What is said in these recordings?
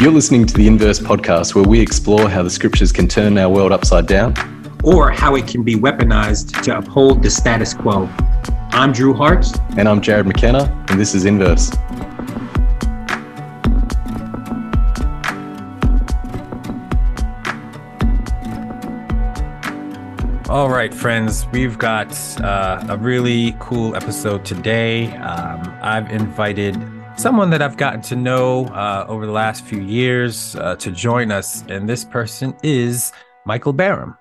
You're listening to the Inverse podcast, where we explore how the scriptures can turn our world upside down or how it can be weaponized to uphold the status quo. I'm Drew Hart. And I'm Jarrod McKenna, and this is Inverse. All right, friends, we've got uh, a really cool episode today. Um, I've invited someone that I've gotten to know uh, over the last few years uh, to join us, and this person is Michael Barram.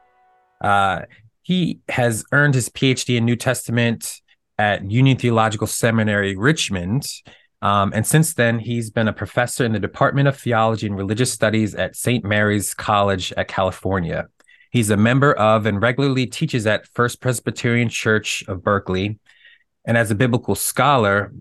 Uh, he has earned his PhD in New Testament at Union Theological Seminary, Richmond. Um, and since then, he's been a professor in the Department of Theology and Religious Studies at St. Mary's College at California. He's a member of and regularly teaches at First Presbyterian Church of Berkeley. And as a biblical scholar,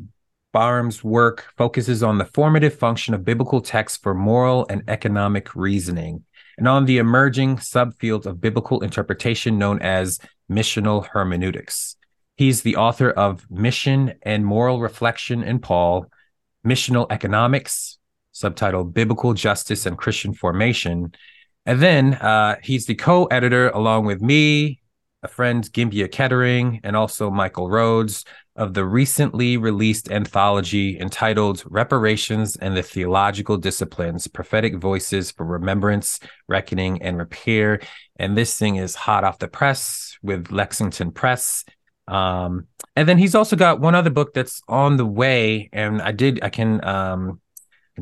Barram's work focuses on the formative function of biblical texts for moral and economic reasoning and on the emerging subfield of biblical interpretation known as missional hermeneutics. He's the author of Mission and Moral Reflection in Paul, Missional Economics, subtitled Biblical Justice and Christian Formation. And then uh, he's the co editor, along with me, a friend, Gimbiya Kettering, and also Michael Rhodes, of the recently released anthology entitled Reparations and the Theological Disciplines Prophetic Voices for Remembrance, Reckoning, and Repair. And this thing is hot off the press with Lexington Press. Um, and then he's also got one other book that's on the way. And I did, I can um,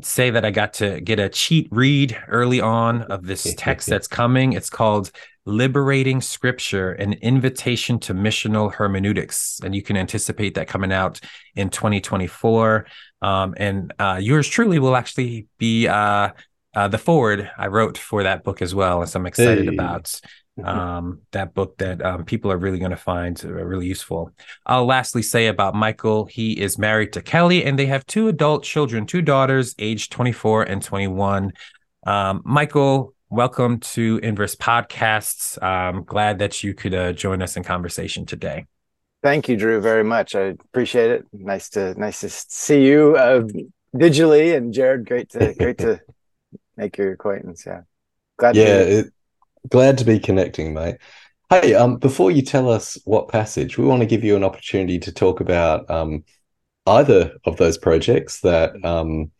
say that I got to get a cheat read early on of this text that's coming. It's called Liberating Scripture, an invitation to missional hermeneutics. And you can anticipate that coming out in 2024. Um, and uh, yours truly will actually be uh, uh, the forward I wrote for that book as well. And so I'm excited hey. about um, that book that um, people are really going to find uh, really useful. I'll lastly say about Michael, he is married to Kelly and they have two adult children, two daughters, aged 24 and 21. Um, Michael, welcome to Inverse Podcasts. I'm glad that you could uh, join us in conversation today. Thank you, Drew, very much. I appreciate it. Nice to nice to see you uh, digitally, and Jared, great to great to make your acquaintance. Yeah, glad. Yeah, it, glad to be connecting, mate. Hey, um, before you tell us what passage, we want to give you an opportunity to talk about um, either of those projects that um,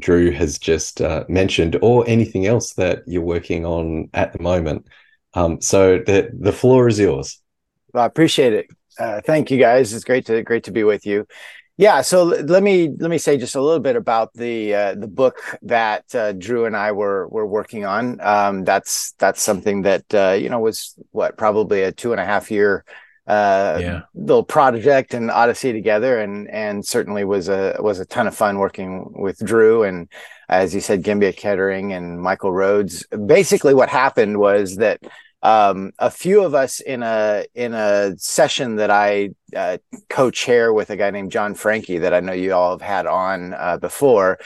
Drew has just uh, mentioned, or anything else that you're working on at the moment. Um, so the the floor is yours. Well, I appreciate it. Uh, thank you, guys. It's great to great to be with you. Yeah, so let me let me say just a little bit about the uh, the book that uh, Drew and I were were working on. Um, that's that's something that uh, you know was what probably a two and a half year uh, yeah. little project and odyssey together and and certainly was a was a ton of fun working with drew and as you said gimbiya kettering and michael rhodes basically what happened was that um, a few of us in a in a session that I uh, co-chair with a guy named John Franke that I know you all have had on uh, before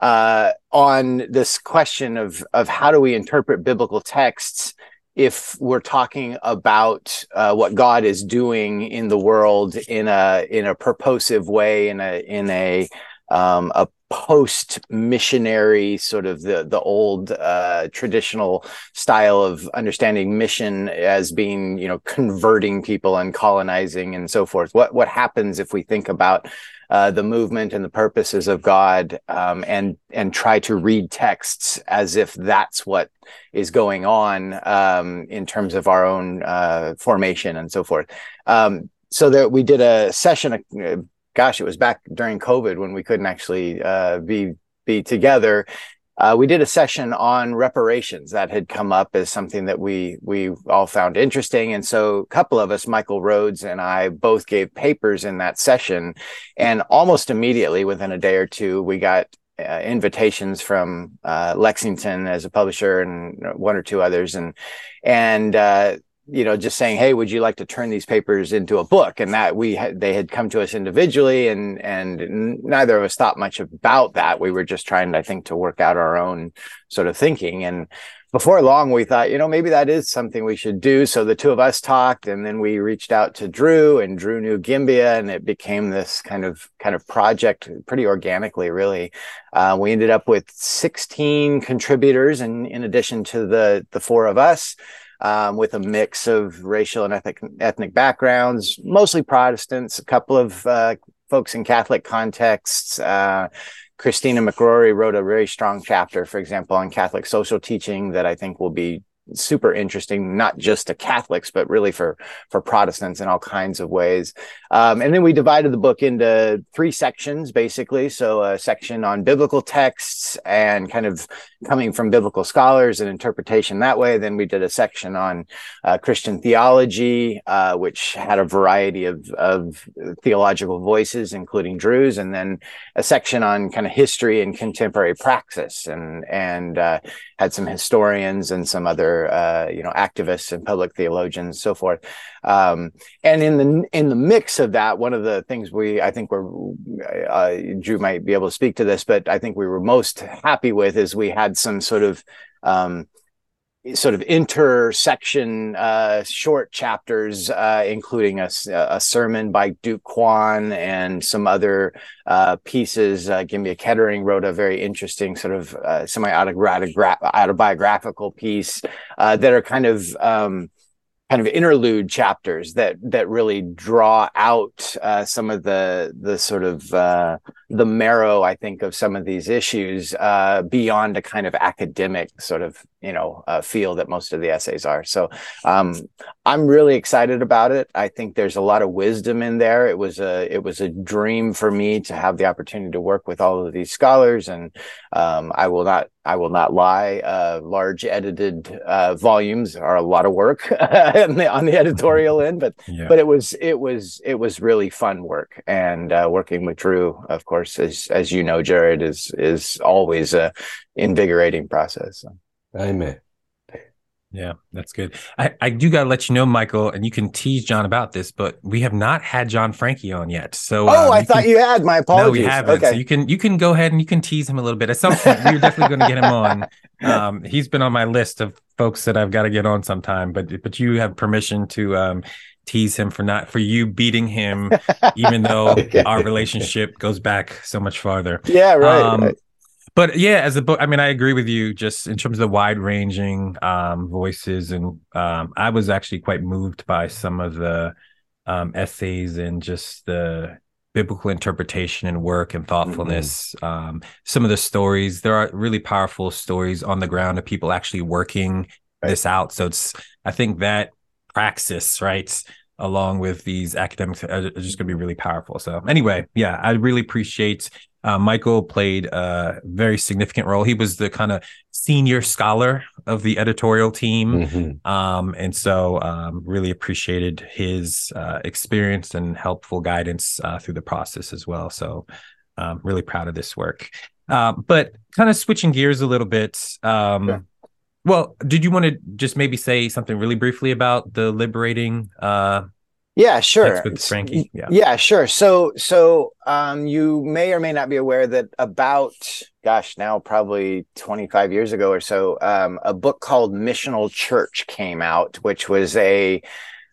uh, on this question of of how do we interpret biblical texts if we're talking about uh, what God is doing in the world in a in a purposive way, in a in a um, a post missionary sort of the the old uh, traditional style of understanding mission as being you know converting people and colonizing and so forth. What what happens if we think about uh, the movement and the purposes of God, um, and and try to read texts as if that's what is going on um, in terms of our own uh, formation and so forth. Um, so that we did a session. Uh, gosh, it was back during COVID when we couldn't actually uh, be be together, uh, we did a session on reparations that had come up as something that we we all found interesting, and so a couple of us, Michael Rhodes and I, both gave papers in that session, and almost immediately, within a day or two, we got uh, invitations from uh, Lexington as a publisher and one or two others, and and uh, you know just saying hey would you like to turn these papers into a book and that we had they had come to us individually and and neither of us thought much about that we were just trying i think to work out our own sort of thinking and before long, we thought, you know, maybe that is something we should do. So the two of us talked, and then we reached out to Drew, and Drew knew Gimbiya, and it became this kind of kind of project pretty organically, really. Uh, we ended up with 16 contributors, and in addition to the the four of us. Um, with a mix of racial and ethnic ethnic backgrounds, mostly Protestants, a couple of uh, folks in Catholic contexts, uh, Christina McRory wrote a very strong chapter, for example, on Catholic social teaching that I think will be super interesting, not just to Catholics, but really for for Protestants in all kinds of ways. Um, and then we divided the book into three sections, basically. So a section on biblical texts and kind of coming from biblical scholars and interpretation that way. Then we did a section on uh, Christian theology, uh, which had a variety of, of theological voices, including Drew's, and then a section on kind of history and contemporary praxis, and and uh, had some historians and some other uh, you know activists and public theologians, so forth. Um, and in the in the mix of that, one of the things we I think we're uh, Drew might be able to speak to this, but I think we were most happy with is we had some sort of um, sort of intersection uh, short chapters, uh, including a, a, sermon by Duke Kwon and some other uh, pieces. Uh, Gimbiya Kettering wrote a very interesting sort of uh, semi-autobiographical piece uh, that are kind of um, kind of interlude chapters that that really draw out uh, some of the the sort of uh, the marrow, I think, of some of these issues uh, beyond a kind of academic sort of you know uh, feel that most of the essays are. So um, I'm really excited about it. I think there's a lot of wisdom in there. It was a it was a dream for me to have the opportunity to work with all of these scholars, and um, I will not I will not lie. Uh, large edited uh, volumes are a lot of work on, the, on the editorial end, but yeah. but it was it was it was really fun work, and uh, working with Drew, of course, as as you know, Jared is is always a invigorating process. So. Amen. Yeah, that's good. I, I do gotta let you know, Michael, and you can tease John about this, but we have not had John Franke on yet. So Oh, um, I thought can, you had. My apologies. No, we haven't. Okay. So you can you can go ahead and you can tease him a little bit. At some point, we're definitely gonna get him on. Um, he's been on my list of folks that I've got to get on sometime, but but you have permission to um tease him for not for you beating him, even though okay. our relationship goes back so much farther. Yeah, right. Um, right but yeah, as a book, I mean, I agree with you just in terms of the wide ranging um, voices. And um, I was actually quite moved by some of the um, essays and just the biblical interpretation and work and thoughtfulness. Mm-hmm. Um, some of the stories, there are really powerful stories on the ground of people actually working right. this out. So it's, I think that praxis, right? Along with these academics are just going to be really powerful. So anyway, yeah, I really appreciate uh, Michael played a very significant role. He was the kind of senior scholar of the editorial team, mm-hmm. um, and so um, really appreciated his uh, experience and helpful guidance uh, through the process as well. So um, really proud of this work. Uh, but kind of switching gears a little bit. Um, yeah. Well, did you want to just maybe say something really briefly about the liberating uh, yeah, sure. with Franke. Yeah. yeah, sure. So, so um, you may or may not be aware that about, gosh, now probably 25 years ago or so, um, a book called Missional Church came out, which was a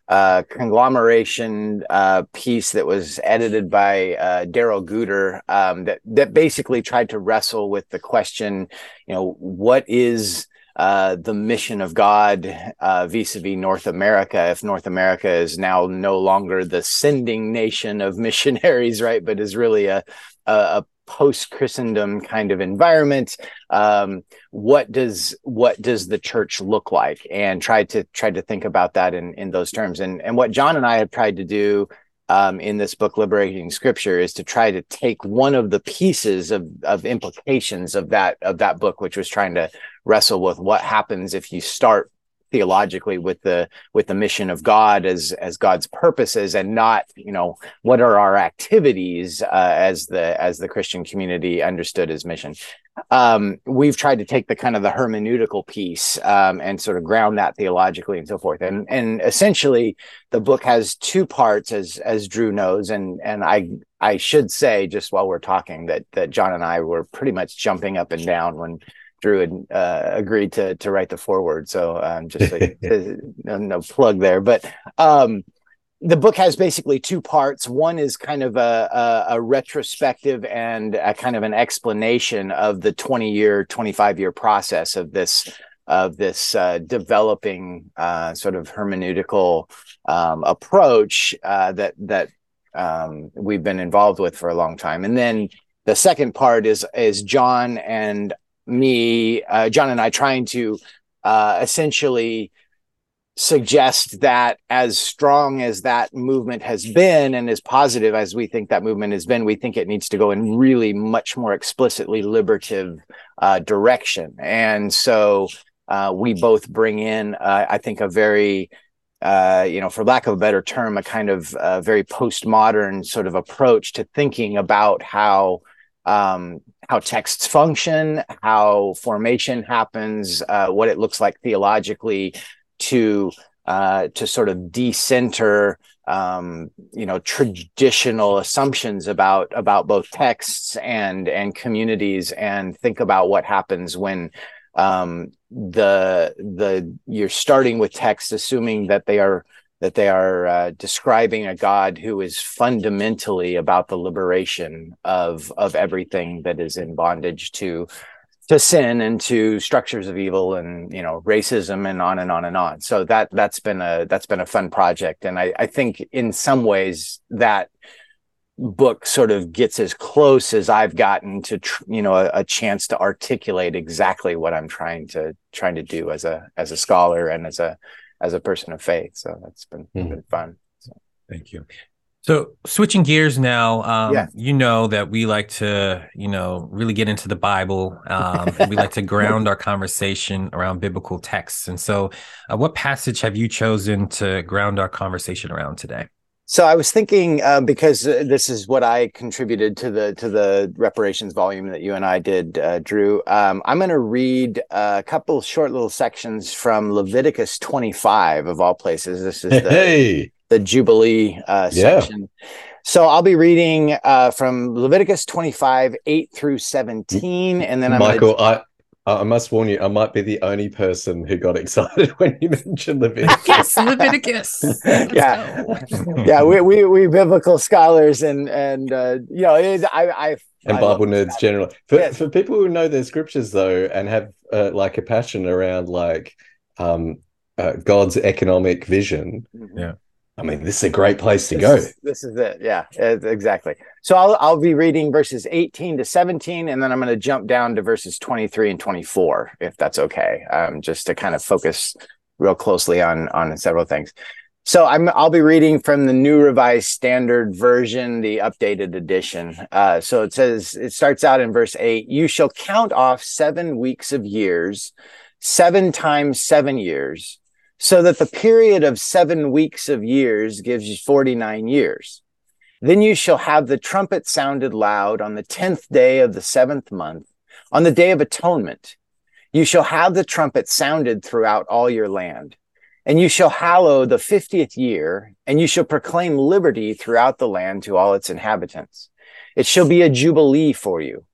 uh, conglomeration uh, piece that was edited by uh, Darrell Guder um, that that basically tried to wrestle with the question, you know, what is uh, the mission of God uh, vis-a-vis North America. If North America is now no longer the sending nation of missionaries, right, but is really a, a, a post Christendom kind of environment, um, what does what does the church look like? And try to try to think about that in in those terms. And and what John and I have tried to do um, in this book, Liberating Scripture, is to try to take one of the pieces of, of implications of that of that book, which was trying to wrestle with what happens if you start theologically with the with the mission of God as as God's purposes and not you know what are our activities uh, as the as the Christian community understood as mission. Um, we've tried to take the kind of the hermeneutical piece um, and sort of ground that theologically and so forth. And and essentially the book has two parts as as Drew knows and and I I should say just while we're talking that that John and I were pretty much jumping up and down when Drew had uh, agreed to to write the foreword. So um, just like, no, no, plug there, but um, the book has basically two parts. One is kind of a, a, a retrospective and a kind of an explanation of the 20 year, 25 year process of this of this uh, developing uh, sort of hermeneutical um, approach uh, that that um, we've been involved with for a long time. And then the second part is is John and me, uh, John and I, trying to uh, essentially suggest that as strong as that movement has been and as positive as we think that movement has been, we think it needs to go in really much more explicitly liberative uh, direction. And so uh, we both bring in, uh, I think, a very uh, you know, for lack of a better term, a kind of uh, very postmodern sort of approach to thinking about how um, how texts function, how formation happens, uh, what it looks like theologically, to uh, to sort of decenter um, you know traditional assumptions about about both texts and and communities and think about what happens when um, the the you're starting with text assuming that they are that they are uh, describing a God who is fundamentally about the liberation of of everything that is in bondage to to sin and to structures of evil and you know racism and on and on and on. So that that's been a that's been a fun project. And i i think in some ways that book sort of gets as close as i've gotten to tr- you know a, a, chance to articulate exactly what i'm trying to trying to do as a as a scholar and as a as a person of faith. So that's been, mm-hmm. been fun. So. thank you so switching gears now, um, yeah. you know that we like to, you know, really get into the Bible, um, and we like to ground our conversation around biblical texts. And so, uh, what passage have you chosen to ground our conversation around today? So I was thinking uh, because uh, this is what I contributed to the to the reparations volume that you and I did, uh, Drew. Um, I'm going to read a couple short little sections from Leviticus 25 of all places. This is the, hey the Jubilee uh, yeah. section. So I'll be reading uh, from Leviticus 25, 8 through 17. And then I'm Michael, gonna... I, I must warn you, I might be the only person who got excited when you mentioned Leviticus. yes, Leviticus. yeah. yeah, we, we, we biblical scholars and, and uh, you know, it, I, I, and I Bible nerds generally. For, yes. for people who know their scriptures, though, and have uh, like a passion around like um, uh, God's economic vision, mm-hmm. yeah I mean, this is a great place to this go. Is, this is it. Yeah, exactly. So I'll I'll be reading verses 18 to 17, and then I'm going to jump down to verses 23 and 24, if that's okay. Um, just to kind of focus real closely on on several things. So I'm I'll be reading from the New Revised Standard Version, the updated edition. Uh, so it says it starts out in verse eight: "You shall count off seven weeks of years, seven times seven years." So that the period of seven weeks of years gives you 49 years. Then you shall have the trumpet sounded loud on the 10th day of the seventh month, on the day of atonement. You shall have the trumpet sounded throughout all your land. And you shall hallow the 50th year, and you shall proclaim liberty throughout the land to all its inhabitants. It shall be a jubilee for you.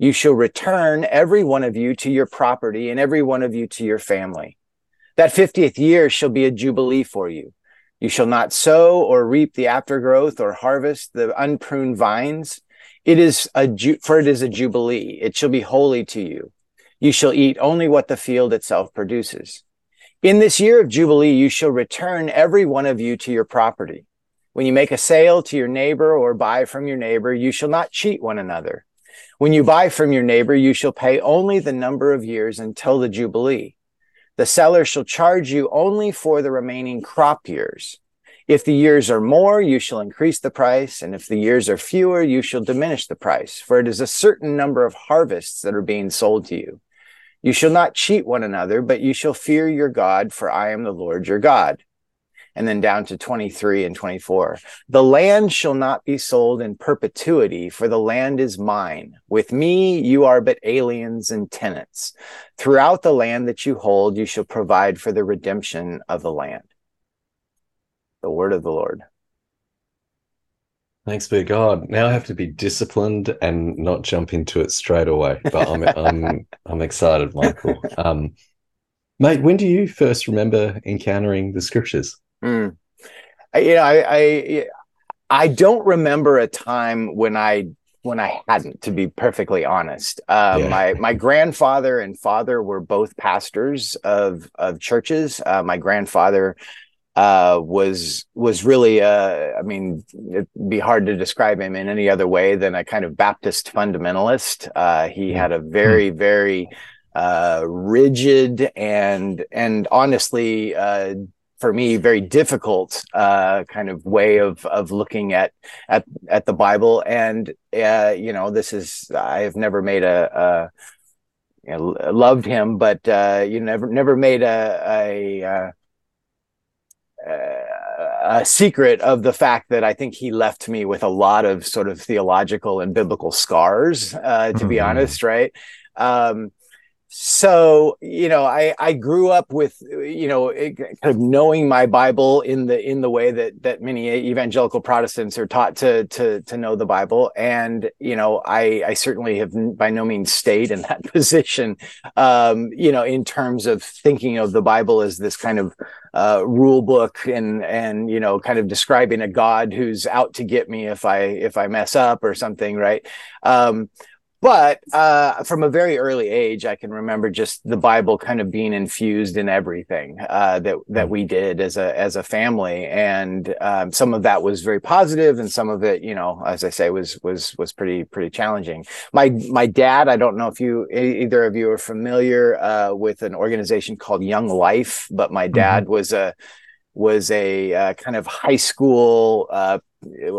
You shall return every one of you to your property and every one of you to your family. That 50th year shall be a jubilee for you. You shall not sow or reap the aftergrowth or harvest the unpruned vines. It is a ju- for it is a jubilee. It shall be holy to you. You shall eat only what the field itself produces. In this year of jubilee, you shall return every one of you to your property. When you make a sale to your neighbor or buy from your neighbor, you shall not cheat one another. When you buy from your neighbor, you shall pay only the number of years until the jubilee. The seller shall charge you only for the remaining crop years. If the years are more, you shall increase the price, and if the years are fewer, you shall diminish the price, for it is a certain number of harvests that are being sold to you. You shall not cheat one another, but you shall fear your God, for I am the Lord your God and then down to 23 and 24. The land shall not be sold in perpetuity, for the land is mine. With me, you are but aliens and tenants. Throughout the land that you hold, you shall provide for the redemption of the land. The word of the Lord. Thanks be God. Now I have to be disciplined and not jump into it straight away. But I'm I'm I'm excited, Michael. Um, mate, when do you first remember encountering the scriptures? Mm. I, you know, I, I I don't remember a time when I when I hadn't, to be perfectly honest. Uh, yeah. My my grandfather and father were both pastors of of churches. Uh, my grandfather uh, was was really uh, I mean it'd be hard to describe him in any other way than a kind of Baptist fundamentalist. Uh, he hmm. had a very hmm. very uh, rigid and and honestly uh, for me very difficult uh, kind of way of of looking at at at the Bible. And uh, you know, this is I have never made a, a you know, loved him, but uh, you never never made a, a, uh, a secret of the fact that I think he left me with a lot of sort of theological and biblical scars. Uh, to mm-hmm. be honest, right? Um, so you know i i grew up with you know kind of knowing my bible in the in the way that that many evangelical protestants are taught to to to know the bible. And you know i i certainly have by no means stayed in that position um you know in terms of thinking of the bible as this kind of uh, rule book and and you know kind of describing a god who's out to get me if i if i mess up or something right? Um but uh, from a very early age, I can remember just the Bible kind of being infused in everything uh, that that we did as a as a family, and um, some of that was very positive, and some of it, you know, as I say, was was was pretty pretty challenging. My my dad, I don't know if you either of you are familiar uh, with an organization called Young Life, but my mm-hmm. dad was a was a uh, kind of high school uh,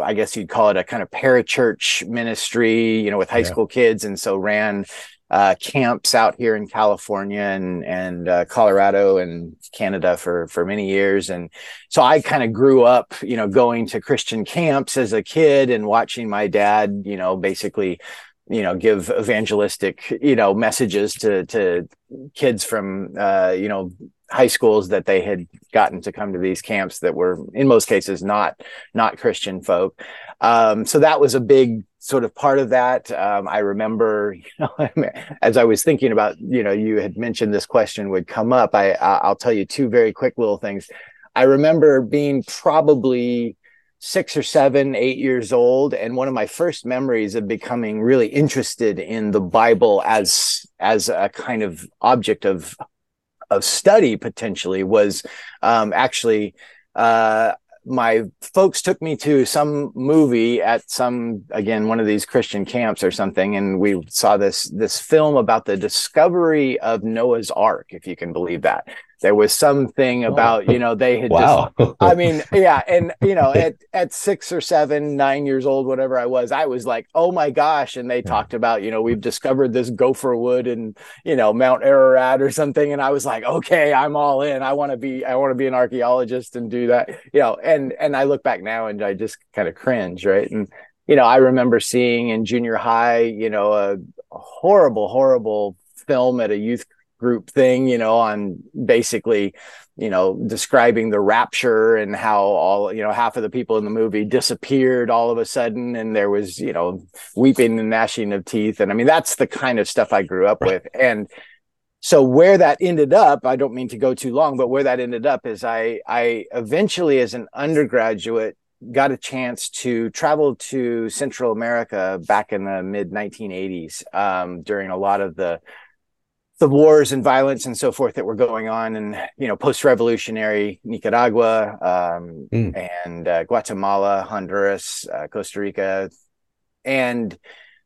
I guess you'd call it a kind of parachurch ministry, you know, with high yeah. school kids, and so ran uh, camps out here in California and and uh, Colorado and Canada for for many years, and so I kind of grew up, you know, going to Christian camps as a kid and watching my dad, you know, basically you know give evangelistic you know messages to to kids from uh you know high schools that they had gotten to come to these camps that were in most cases not not christian folk. Um, so that was a big sort of part of that. Um, i remember you know as i was thinking about you know you had mentioned this question would come up i i'll tell you two very quick little things. I remember being probably six or seven, eight years old, and one of my first memories of becoming really interested in the Bible as as a kind of object of of study potentially was um, actually uh, my folks took me to some movie at some again one of these christian camps or something and we saw this this film about the discovery of noah's ark if you can believe that there was something oh. about you know they had wow. Just, i mean yeah and you know at at six or seven nine years old whatever i was i was like oh my gosh and they talked about you know we've discovered this gopher wood and you know mount ararat or something and i was like okay i'm all in. I want to be i want to be an archaeologist and do that you know and and i look back now and i just kind of cringe right? And you know i remember seeing in junior high you know a horrible horrible film at a youth group thing, you know, on basically, you know, describing the rapture and how all, you know, half of the people in the movie disappeared all of a sudden. And there was, you know, weeping and gnashing of teeth. And I mean, that's the kind of stuff I grew up with. And so where that ended up, I don't mean to go too long, but where that ended up is I, I eventually, as an undergraduate, got a chance to travel to Central America back in the mid 1980s um, during a lot of the the wars and violence and so forth that were going on in you know post-revolutionary Nicaragua um, mm. and uh, Guatemala, Honduras, uh, Costa Rica, and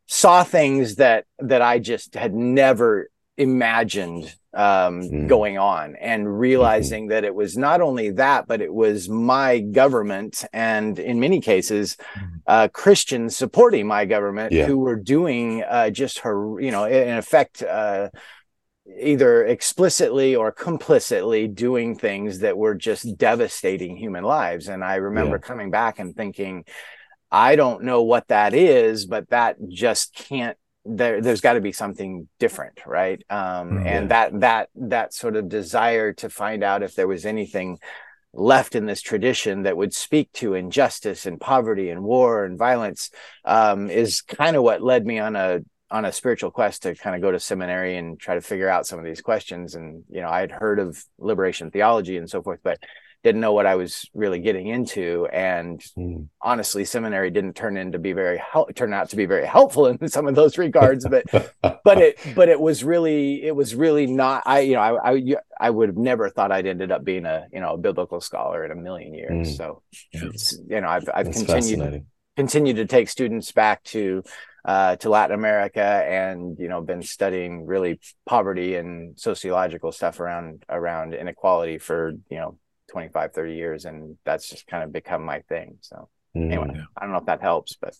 saw things that that I just had never imagined um, mm. going on, and realizing mm-hmm. that it was not only that, but it was my government, and in many cases, hmm. uh, Christians supporting my government yeah. who were doing uh, just her, you know, in effect uh, either explicitly or complicitly doing things that were just devastating human lives. And I remember yeah. coming back and thinking, I don't know what that is, but that just can't there there's got to be something different right um, mm, and that that that sort of desire to find out if there was anything left in this tradition that would speak to injustice and poverty and war and violence um, is kind of what led me on a on a spiritual quest to kind of go to seminary and try to figure out some of these questions and you know i had heard of liberation theology and so forth but didn't know what I was really getting into. And mm. honestly, seminary didn't turn into be very hel- turn out to be very helpful in some of those regards. But but it but it was really it was really not. I you know I I, I would have never thought I'd ended up being a you know a biblical scholar in a million years. Mm. So you know I've I've That's continued continued to take students back to uh, to Latin America and you know been studying really poverty and sociological stuff around around inequality for you know 25 30 years. And that's just kind of become my thing. So mm. anyway i don't know if that helps but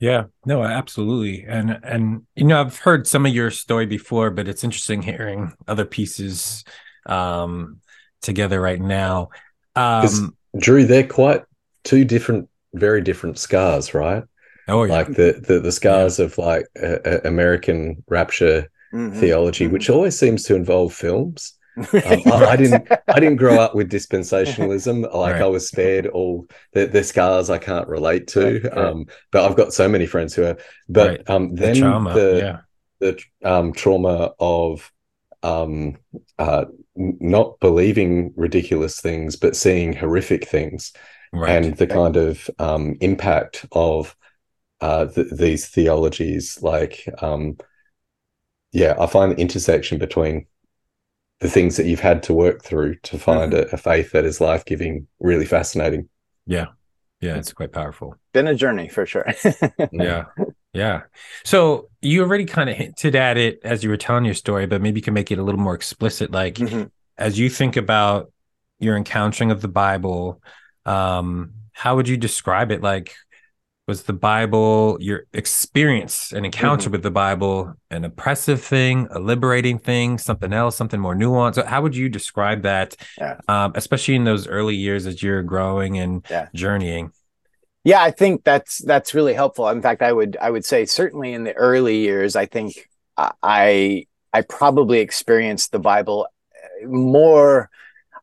yeah. No absolutely. And and you know i've heard some of your story before but it's interesting hearing other pieces um together right now. Um drew they're quite two different very different scars right oh yeah. like the the, the scars yeah. of like uh, american rapture mm-hmm. theology mm-hmm. which always seems to involve films um, I, I, didn't. I didn't grow up with dispensationalism. Like right. I was spared all the, the scars I can't relate to. Right. Um, but I've got so many friends who are. But right. um, then the trauma, the, yeah. the um, trauma of um, uh, not believing ridiculous things, but seeing horrific things, and the kind of um, impact of uh, th- these theologies. Like, um, yeah, I find the intersection between the things that you've had to work through to find mm-hmm. a, a, faith that is life giving really fascinating. Yeah. Yeah. It's quite powerful. Been a journey for sure. yeah. Yeah. So you already kind of hinted at it as you were telling your story, but maybe you can make it a little more explicit. Like mm-hmm. as you think about your encountering of the Bible, um, how would you describe it? Like, was the Bible your experience and encounter mm-hmm. with the Bible an oppressive thing, a liberating thing, something else, something more nuanced? So How would you describe that, yeah. um, especially in those early years as you're growing and yeah. journeying? Yeah, I think that's that's really helpful. In fact, I would I would say certainly in the early years, I think I I probably experienced the Bible more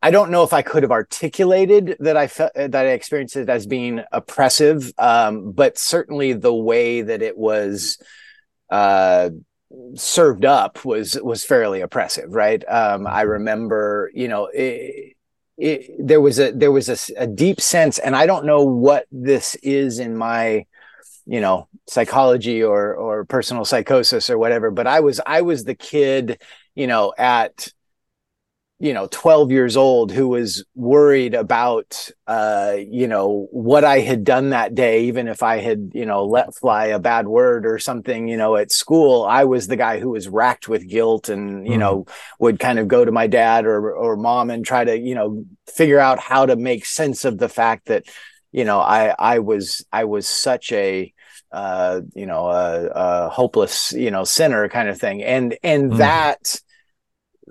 I don't know if I could have articulated that I felt that I experienced it as being oppressive, um, but certainly the way that it was uh, served up was was fairly oppressive, right? Um, I mm-hmm. remember, you know, it, it, there was a there was a, a deep sense, and I don't know what this is in my you know psychology or or personal psychosis or whatever but i was i was the kid you know at you know 12 years old who was worried about uh you know what i had done that day even if i had you know let fly a bad word or something you know at school i was the guy who was racked with guilt and you mm. know would kind of go to my dad or or mom and try to you know figure out how to make sense of the fact that you know i i was i was such a uh you know a, a hopeless you know sinner kind of thing and and mm. that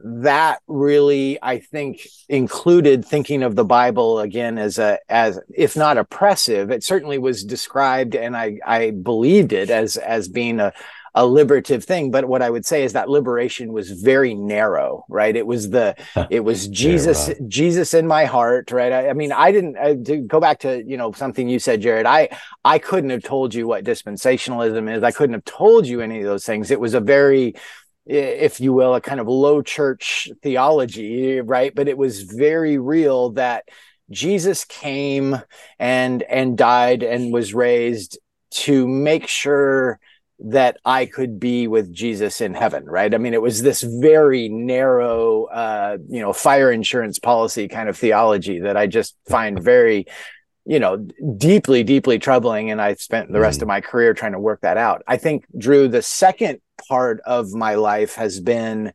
that really i think included thinking of the bible again as a as if not oppressive it certainly was described and i i believed it as as being a a liberative thing. But what i would say is that liberation was very narrow right? It was the it was jesus yeah, right. jesus in my heart right? I, I mean i didn't I, to go back to you know something you said jared i i couldn't have told you what dispensationalism is. I couldn't have told you any of those things. It was a very if you will, a kind of low church theology, right? But it was very real that Jesus came and and died and was raised to make sure that I could be with Jesus in heaven, right? I mean, it was this very narrow, uh, you know, fire insurance policy kind of theology that I just find very, you know, deeply, deeply troubling. And I spent the rest mm. of my career trying to work that out. I think, Drew, the second part of my life has been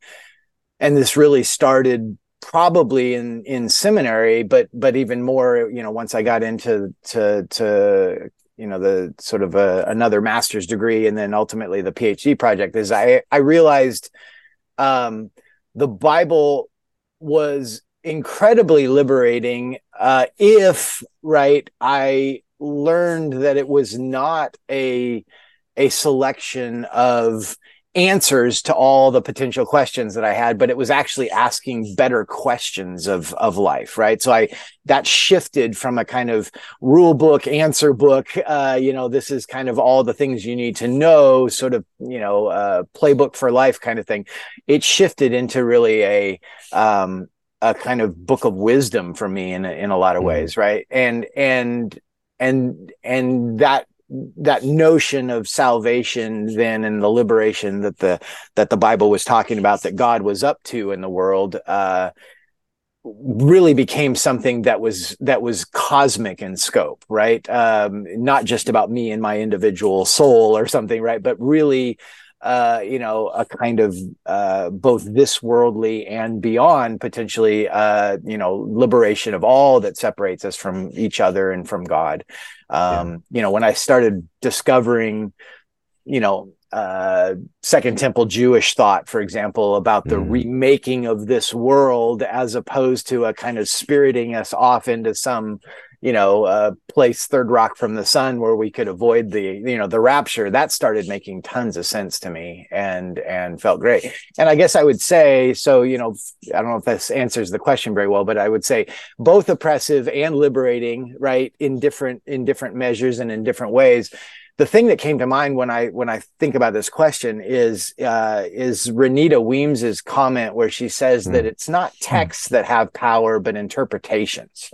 and this really started probably in in seminary but but even more you know once i got into to to you know the sort of a, another master's degree and then ultimately the phd project is i i realized um the bible was incredibly liberating uh if right i learned that it was not a a selection of answers to all the potential questions that I had, but it was actually asking better questions of of life, right? So I that shifted from a kind of rule book, answer book, uh, you know, this is kind of all the things you need to know, sort of, you know, uh, playbook for life kind of thing. It shifted into really a um, a kind of book of wisdom for me in in a lot of mm-hmm. ways, right? And and and and that that notion of salvation then and the liberation that the that the bible was talking about that god was up to in the world uh really became something that was that was cosmic in scope right um not just about me and my individual soul or something right but really uh, you know, a kind of uh, both this worldly and beyond potentially, uh, you know, liberation of all that separates us from each other and from God. Um, yeah. You know, when I started discovering, you know, uh, Second Temple Jewish thought, for example, about the mm. remaking of this world as opposed to a kind of spiriting us off into some you know, uh, place third rock from the sun where we could avoid the, you know, the rapture, that started making tons of sense to me and, and felt great. And I guess I would say, so, you know, I don't know if this answers the question very well, but I would say both oppressive and liberating, right. In different, in different measures and in different ways the thing that came to mind when I when I think about this question is uh, is Renita Weems's comment where she says mm. that it's not texts mm. that have power but interpretations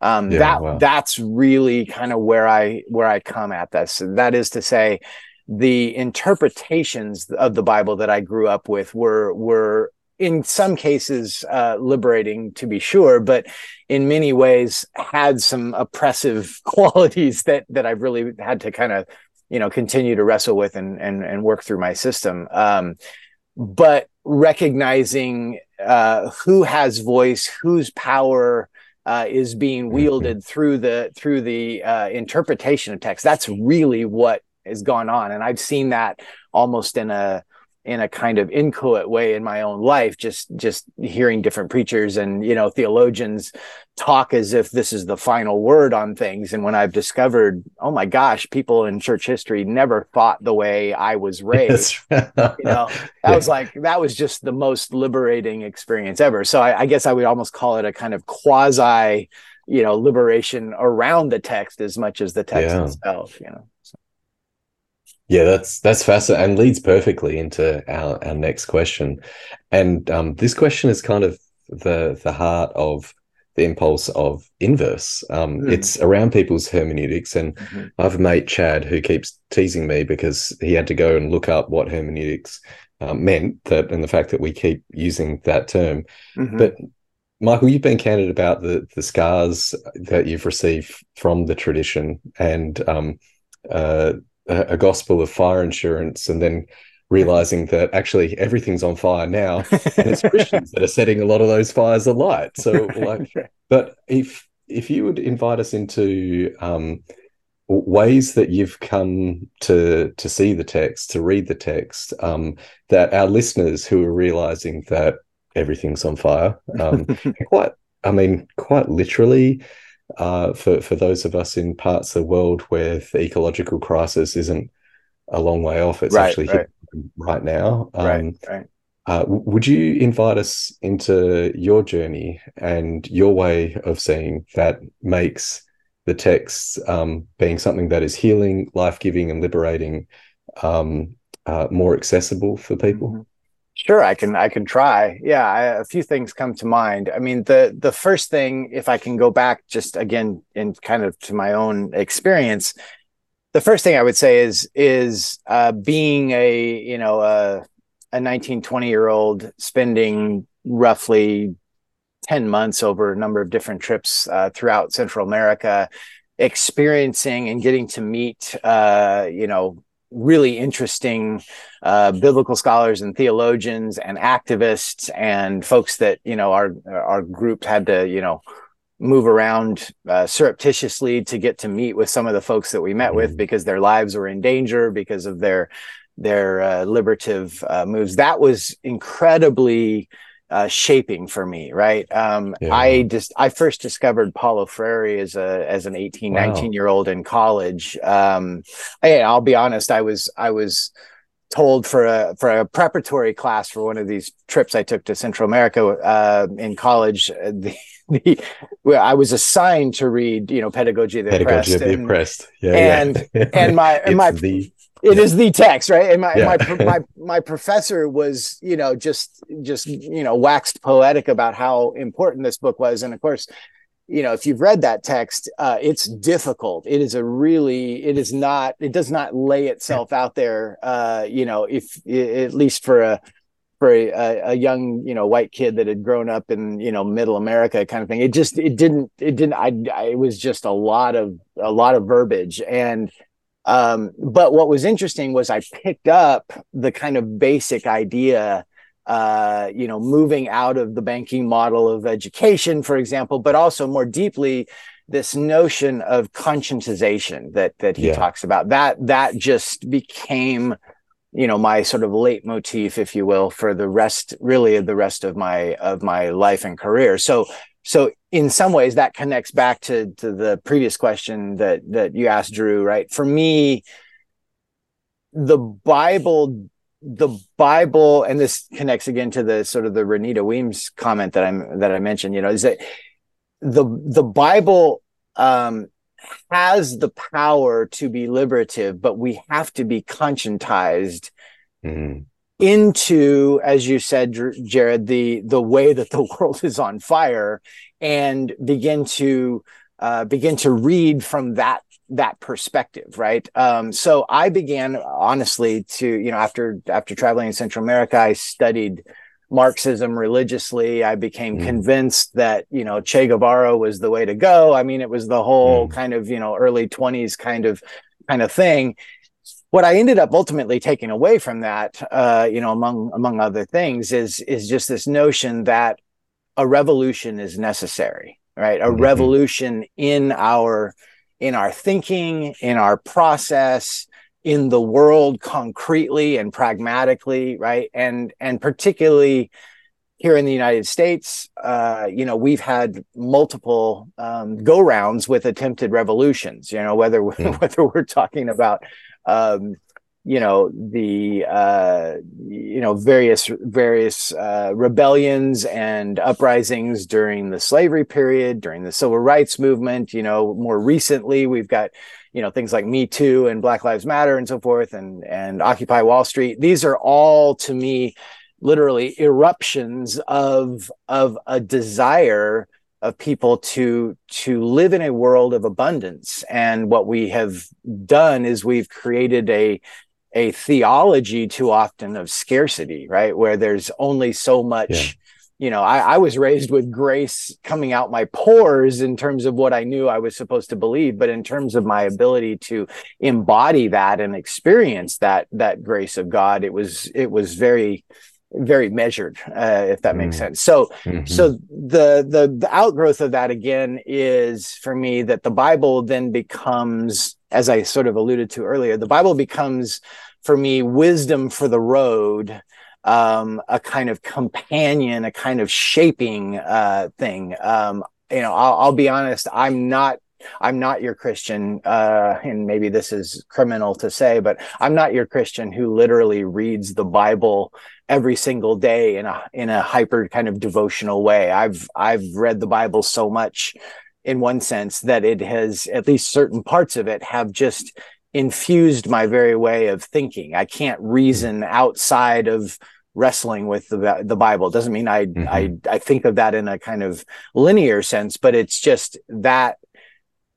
um, yeah, that wow. that's really kind of where i where i come at this that is to say the interpretations of the bible that i grew up with were were in some cases uh, liberating to be sure but in many ways had some oppressive qualities that that i've really had to kind of you know continue to wrestle with and and, and work through my system um, but recognizing uh, who has voice whose power uh, is being mm-hmm. wielded through the through the uh, interpretation of text. That's really what has gone on, and I've seen that almost in a in a kind of inchoate way in my own life just just hearing different preachers and you know theologians talk as if this is the final word on things and when i've discovered oh my gosh people in church history never thought the way i was raised you know that yeah. was like that was just the most liberating experience ever so I, I guess i would almost call it a kind of quasi you know liberation around the text as much as the text yeah. itself you know yeah, that's that's fascinating and leads perfectly into our, our next question. And um, this question is kind of the the heart of the impulse of inverse. Um, mm. It's around people's hermeneutics, and mm-hmm. I have a mate Chad who keeps teasing me because he had to go and look up what hermeneutics um, meant. That and the fact that we keep using that term, mm-hmm. but Michael, you've been candid about the the scars that you've received from the tradition and um, uh, a, gospel of fire insurance and then realizing that actually everything's on fire now and it's christians that are setting a lot of those fires alight. So like but if if you would invite us into um, ways that you've come to to see the text to read the text um, that our listeners who are realizing that everything's on fire um, quite i mean quite literally uh, for for those of us in parts of the world where the ecological crisis isn't a long way off, it's right, actually right. right now. Um, right, right. Uh, would you invite us into your journey and your way of seeing that makes the text um, being something that is healing, life giving, and liberating um, uh, more accessible for people? Sure, I can. I can try. Yeah, I, a few things come to mind. I mean, the the first thing, if I can go back just again and kind of to my own experience, the first thing I would say is is uh, being a you know a a 19, 20 year old spending roughly 10 months over a number of different trips uh, throughout Central America, experiencing and getting to meet, uh, you know, really interesting uh, biblical scholars and theologians and activists and folks that you know our our group had to you know move around uh, surreptitiously to get to meet with some of the folks that we met with mm-hmm. because their lives were in danger because of their their uh, liberative uh, moves that was incredibly uh, shaping for me right um, yeah. i just i first discovered paulo freire as a as an 18 wow. 19 year old in college um, I, i'll be honest i was i was told for a for a preparatory class for one of these trips I took to Central America uh, in college. Uh, the, the well, I was assigned to read, you know, Pedagogy of the Pedagogy Oppressed, of the and, Oppressed. Yeah, and yeah. and my and my the it is the text, right? And my, Yeah. my my my professor was, you know, just just you know waxed poetic about how important this book was, and of course, you know, if you've read that text, uh, it's difficult. It is a really, it is not, it does not lay itself out there. Uh, you know, if at least for a for a, a, a young, you know, white kid that had grown up in, you know, middle America kind of thing. It just, it didn't, it didn't. I, I it was just a lot of a lot of verbiage and. Um, but what was interesting was I picked up the kind of basic idea uh, you know, moving out of the banking model of education, for example, but also more deeply this notion of conscientization that that he Yeah. talks about. That that just became, you know, my sort of leitmotif, if you will, for the rest, really, of the rest of my of my life and career. So so in some ways that connects back to to the previous question that that you asked drew right for me the bible the bible and this connects again to the sort of the renita weems comment that i'm that i mentioned you know is that the the bible um has the power to be liberative but we have to be conscientized Mhm. Into as you said jarrod the the way that the world is on fire and begin to uh, begin to read from that that perspective right um, so i began honestly to you know after after traveling in central america i studied marxism religiously i became Mm. convinced that you know che guevara was the way to go i mean it was the whole Mm. kind of you know early 20s kind of kind of thing what I ended up ultimately taking away from that, uh, you know, among among other things, is is just this notion that a revolution is necessary, right? A Mhm. revolution in our in our thinking, in our process, in the world concretely and pragmatically, right? And and particularly here in the United States, uh, you know, we've had multiple um, go rounds with attempted revolutions. You know, whether Mm. whether we're talking about, um, you know, the uh, you know various various uh, rebellions and uprisings during the slavery period, during the civil rights movement. You know, more recently we've got you know things like Me Too and Black Lives Matter and so forth, and and Occupy Wall Street. These are all to me literally eruptions of of a desire of people to to live in a world of abundance. And what we have done is we've created a a theology too often of scarcity right? Where there's only so much Yeah. you know I, I was raised with grace coming out my pores in terms of what i knew i was supposed to believe. But in terms of my ability to embody that and experience that that grace of god it was it was very very measured uh, if that makes Mm. sense so Mhm. so the, the the outgrowth of that again is for me that the bible then becomes as i sort of alluded to earlier the bible becomes for me wisdom for the road um a kind of companion a kind of shaping uh thing um you know i'll, I'll be honest i'm not I'm not your Christian, uh, and maybe this is criminal to say, but I'm not your Christian who literally reads the Bible every single day in a in a hyper kind of devotional way. I've I've read the Bible so much in one sense that it has at least certain parts of it have just infused my very way of thinking. I can't reason outside of wrestling with the the Bible. It doesn't mean I Mhm. I I think of that in a kind of linear sense, but it's just that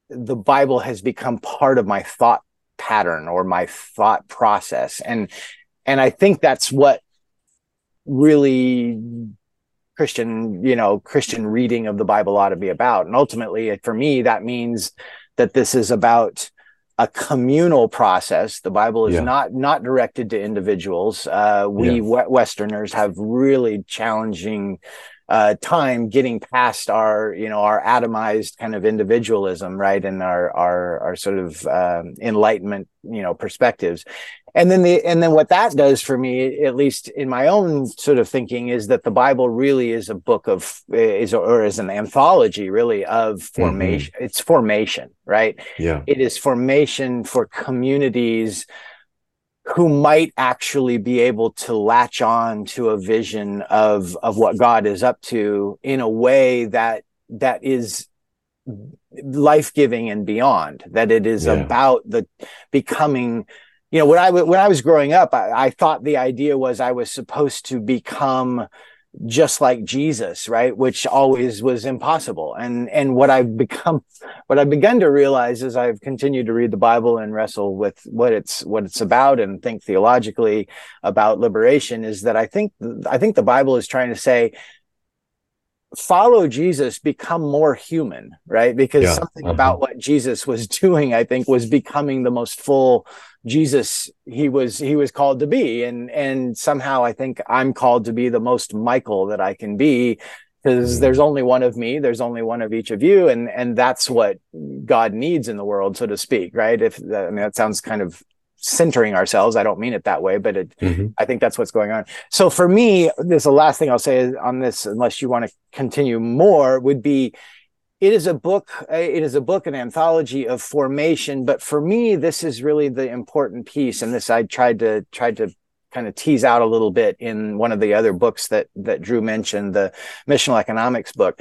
the Bible has become part of my thought pattern or my thought process. And and I think that's what really Christian, you know, Christian reading of the Bible ought to be about. And ultimately, for me, that means that this is about a communal process. The Bible is Yeah. not not directed to individuals. Uh, we Yeah. Westerners have really challenging uh, time getting past our, you know, our atomized kind of individualism, right, and our our our sort of um, enlightenment, you know, perspectives and then the and then what that does for me at least in my own sort of thinking is that the bible really is a book of is or is an anthology really of mm-hmm. formation it's formation right yeah. it is formation for communities who might actually be able to latch on to a vision of of what God is up to in a way that that is life-giving and beyond that it is yeah. about the becoming you know when i when i was growing up I, I thought the idea was i was supposed to become just like Jesus, right? Which always was impossible. And and what I've become what I've begun to realize as I've continued to read the Bible and wrestle with what it's what it's about and think theologically about liberation is that I think I think the Bible is trying to say follow Jesus, become more human, right? Because yeah. something uh-huh. about what Jesus was doing, I think, was becoming the most full Jesus he was he was called to be. And and somehow I think I'm called to be the most Michael that I can be because mm. there's only one of me there's only one of each of you and and that's what god needs in the world so to speak right if i mean that sounds kind of centering ourselves. I don't mean it that way, but it, mm-hmm. I think that's what's going on. So for me, this the last thing I'll say on this, unless you want to continue more, would be it is a book it is a book an anthology of formation but for me this is really the important piece and this i tried to tried to kind of tease out a little bit in one of the other books that that drew mentioned the missional economics book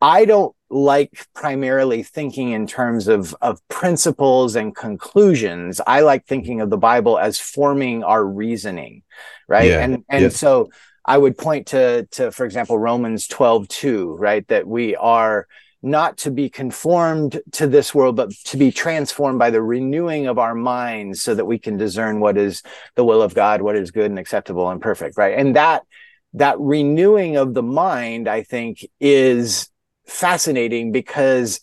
I don't like primarily thinking in terms of, of principles and conclusions. I like thinking of the Bible as forming our reasoning, right? Yeah. And and yes. so I would point to to, for example, Romans 12, 2, right? That we are not to be conformed to this world, but to be transformed by the renewing of our minds so that we can discern what is the will of God, what is good and acceptable and perfect, right? And that that renewing of the mind, I think, is fascinating because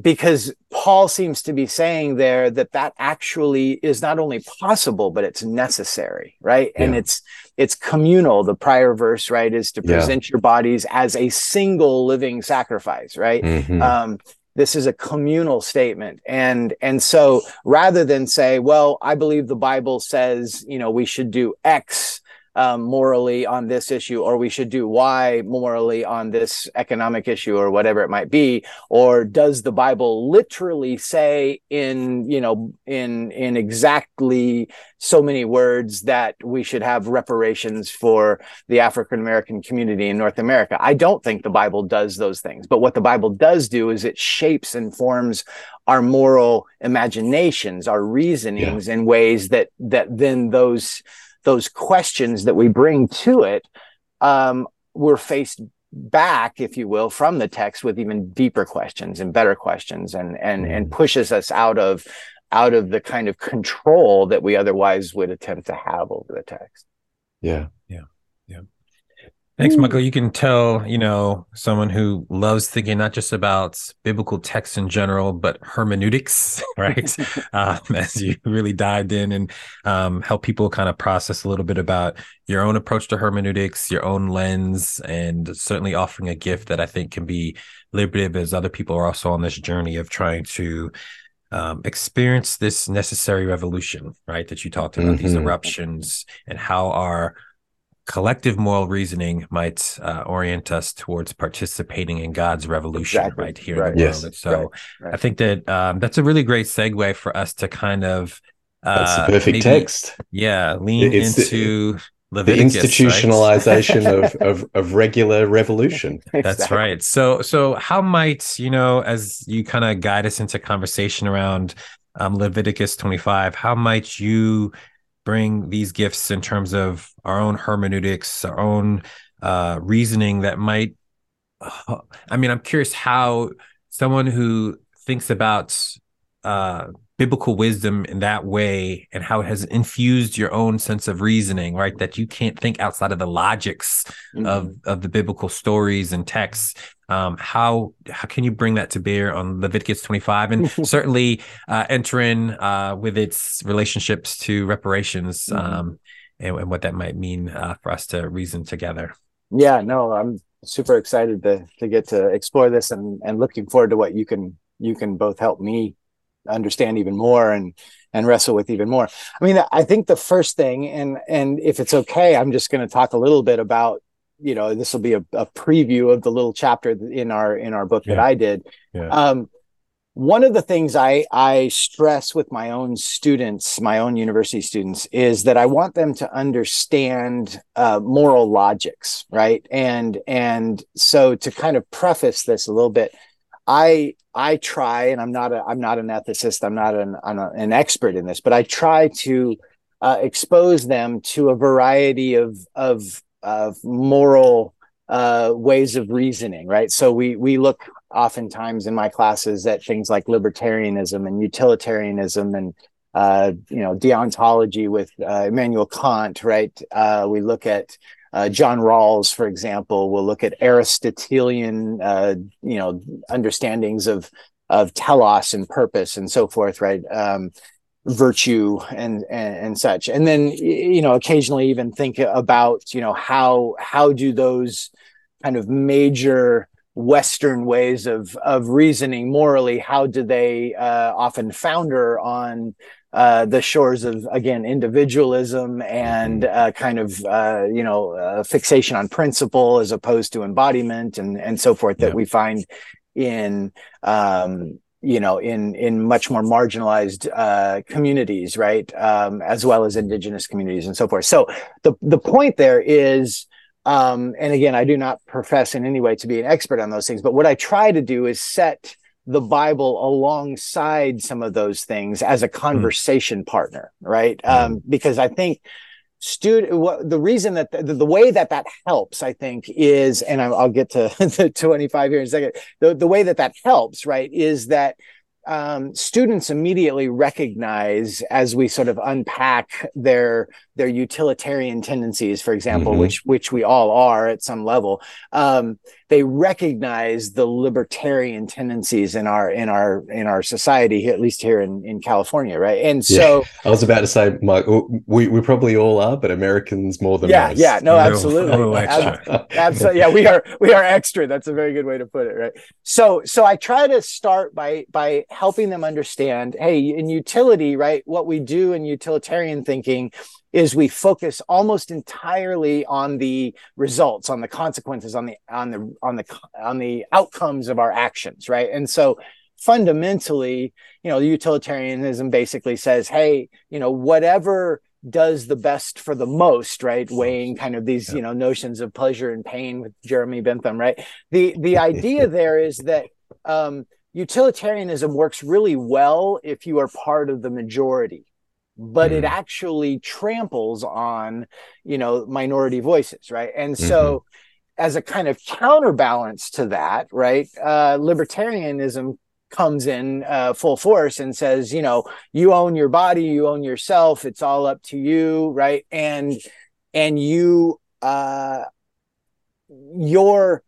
because Paul seems to be saying there that that actually is not only possible but it's necessary, right? Yeah. And it's it's communal. The prior verse, right, is to present yeah. your bodies as a single living sacrifice, right? Mm-hmm. Um, this is a communal statement and and so rather than say well i believe the bible says you know we should do x um, morally on this issue, or we should do Y morally on this economic issue, or whatever it might be? Or does the Bible literally say in, you know, in, in exactly so many words that we should have reparations for the African American community in North America? I don't think the Bible does those things. But what the Bible does do is it shapes and forms our moral imaginations, our reasonings yeah. in ways that, that then those, those questions that we bring to it, um, we're faced back, if you will, from the text with even deeper questions and better questions, and and and mm-hmm. pushes us out of out of the kind of control that we otherwise would attempt to have over the text. Yeah. Thanks, Michael. You can tell, you know, someone who loves thinking not just about biblical texts in general, but hermeneutics, right? um, as you really dived in and um, help people kind of process a little bit about your own approach to hermeneutics, your own lens, and certainly offering a gift that I think can be liberative as other people are also on this journey of trying to um, experience this necessary revolution, right? That you talked about, mm-hmm. these eruptions and how our collective moral reasoning might uh, orient us towards participating in God's revolution exactly. right here right. in the yes. world. So right. Right. I think that um, that's a really great segue for us to kind of uh, that's the perfect maybe, text. Yeah, lean it's into the, the institutionalization of, of of regular revolution. That's exactly. right. So so how might you know as you kind of guide us into conversation around um, Leviticus 25, how might you bring these gifts in terms of our own hermeneutics, our own uh, reasoning that might. Uh, I mean, I'm curious how someone who thinks about uh, biblical wisdom in that way and how it has infused your own sense of reasoning right that you can't think outside of the logics mm-hmm. of of the biblical stories and texts um, how how can you bring that to bear on leviticus 25 and certainly uh, enter in uh, with its relationships to reparations mm-hmm. um, and, and, what that might mean uh, for us to reason together yeah no i'm super excited to to get to explore this and and looking forward to what you can you can both help me understand even more and and wrestle with even more. I mean, I think the first thing, and and if it's okay, I'm just going to talk a little bit about, you know, this will be a, a, preview of the little chapter in our in our book yeah. that I did. Yeah. Um, one of the things I, I stress with my own students, my own university students, is that I want them to understand uh, moral logics, right? And and so to kind of preface this a little bit, I I try, and I'm not a I'm not an ethicist, I'm not an I'm a, an expert in this, but I try to uh, expose them to a variety of of of moral uh, ways of reasoning, right? So we we look oftentimes in my classes at things like libertarianism and utilitarianism and uh, you know deontology with uh, Immanuel Kant, right? Uh, we look at uh, John Rawls, for example. We'll look at Aristotelian, uh, you know, understandings of of telos and purpose and so forth, right? Um, virtue and, and, and such and then you know occasionally even think about you know how how do those kind of major western ways of of reasoning morally how do they uh, often founder on uh, the shores of again individualism and uh, kind of uh, you know uh, fixation on principle as opposed to embodiment and and so forth that yeah. we find in um, you know in in much more marginalized uh, communities right um, as well as indigenous communities and so forth so the the point there is um, and again i do not profess in any way to be an expert on those things but what i try to do is set the bible alongside some of those things as a hmm. conversation mm. partner right mm. um, because i think student what the reason that the, the, way that that helps i think is and i'll, I'll get to the 25 here in a second the, the way that that helps right is that um, students immediately recognize as we sort of unpack their their utilitarian tendencies, for example, mm-hmm. which which we all are at some level. Um, they recognize the libertarian tendencies in our in our in our society, at least here in, in California, right? And so yeah. I was about to say, Mike, we, we probably all are, but Americans more than yeah, most. yeah, no, absolutely, absolutely, yeah, we are we are extra. That's a very good way to put it, right? So so I try to start by by helping them understand, hey, in utility, right? What we do in utilitarian thinking is we focus almost entirely on the results on the consequences on the on the on the on the outcomes of our actions right? And so fundamentally you know utilitarianism basically says hey you know whatever does the best for the most right? Weighing kind of these yeah. you know notions of pleasure and pain with jeremy bentham right? The the idea there is that um utilitarianism works really well if you are part of the majority but mm. it actually tramples on you know minority voices right and so mm-hmm. as a kind of counterbalance to that right uh, libertarianism comes in uh, full force and says you know you own your body you own yourself it's all up to you right and and you uh your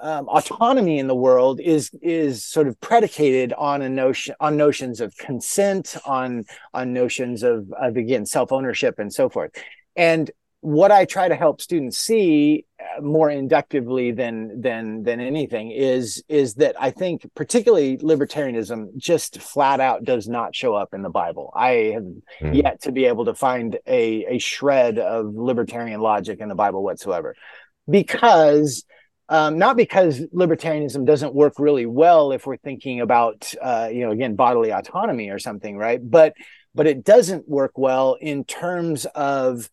um, autonomy in the world is is sort of predicated on a notion on notions of consent on on notions of, of again self ownership and so forth. And what i try to help students see uh, more inductively than than than anything is is that i think particularly libertarianism just flat out does not show up in the bible. I have mm. yet to be able to find a a shred of libertarian logic in the bible whatsoever. Because um, not because libertarianism doesn't work really well if we're thinking about, uh, you know, again, bodily autonomy or something, right? But but it doesn't work well in terms of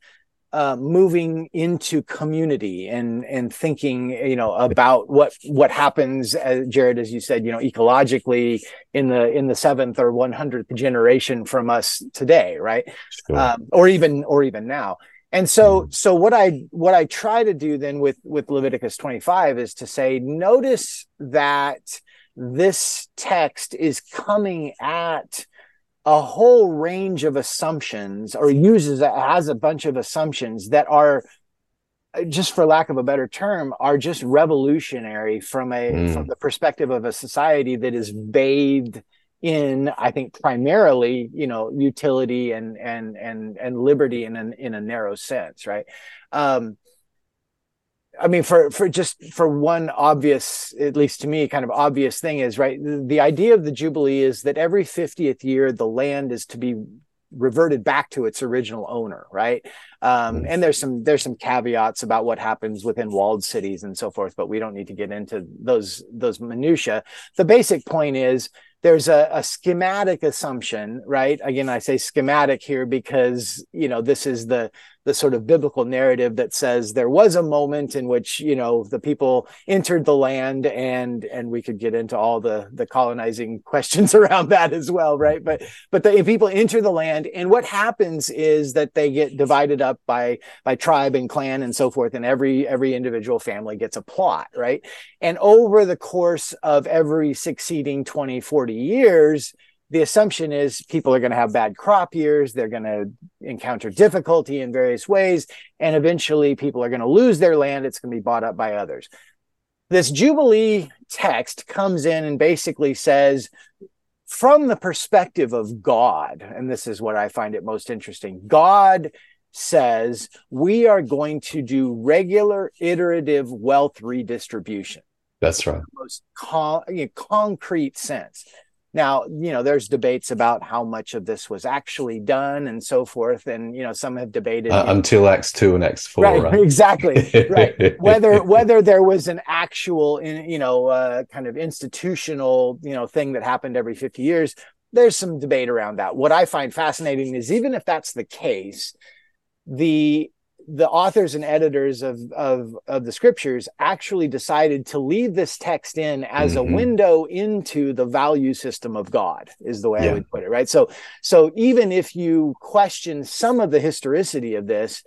uh, moving into community and and thinking you know about what what happens as jarrod as you said you know ecologically in the in the seventh or 100th generation from us today right sure. um, or even or even now and so mm-hmm. so what i what i try to do then with with leviticus 25 is to say notice that this text is coming at a whole range of assumptions or uses has a bunch of assumptions that are just for lack of a better term are just revolutionary from a mm. from the perspective of a society that is bathed in i think primarily you know utility and and and and liberty in an in a narrow sense right? Um i mean for for just for one obvious at least to me kind of obvious thing is right the, the idea of the jubilee is that every 50th year the land is to be reverted back to its original owner right? Um, mm. and there's some there's some caveats about what happens within walled cities and so forth but we don't need to get into those those minutia the basic point is there's a, a, schematic assumption, right? Again, I say schematic here because you know this is the the sort of biblical narrative that says there was a moment in which you know the people entered the land, and and we could get into all the the colonizing questions around that as well, right? But but the people enter the land, and what happens is that they get divided up by by tribe and clan and so forth, and every every individual family gets a plot, right? And over the course of every succeeding 20, 40 years, the assumption is people are going to have bad crop years. They're going to encounter difficulty in various ways. And eventually people are going to lose their land. It's going to be bought up by others. This Jubilee text comes in and basically says, from the perspective of God, and this is what I find it most interesting God says we are going to do regular iterative wealth redistribution. That's right. most con- you know, concrete sense. Now, you know, there's debates about how much of this was actually done and so forth. And, you know, some have debated uh, until X2 and X4. right? right? Exactly. right. Whether, whether there was an actual, in, you know, uh, kind of institutional, you know, thing that happened every 50 years, there's some debate around that. What I find fascinating is even if that's the case, the the authors and editors of, of, of the scriptures actually decided to leave this text in as mm-hmm. a window into the value system of God is the way yeah. I would put it. Right. So, so even if you question some of the historicity of this,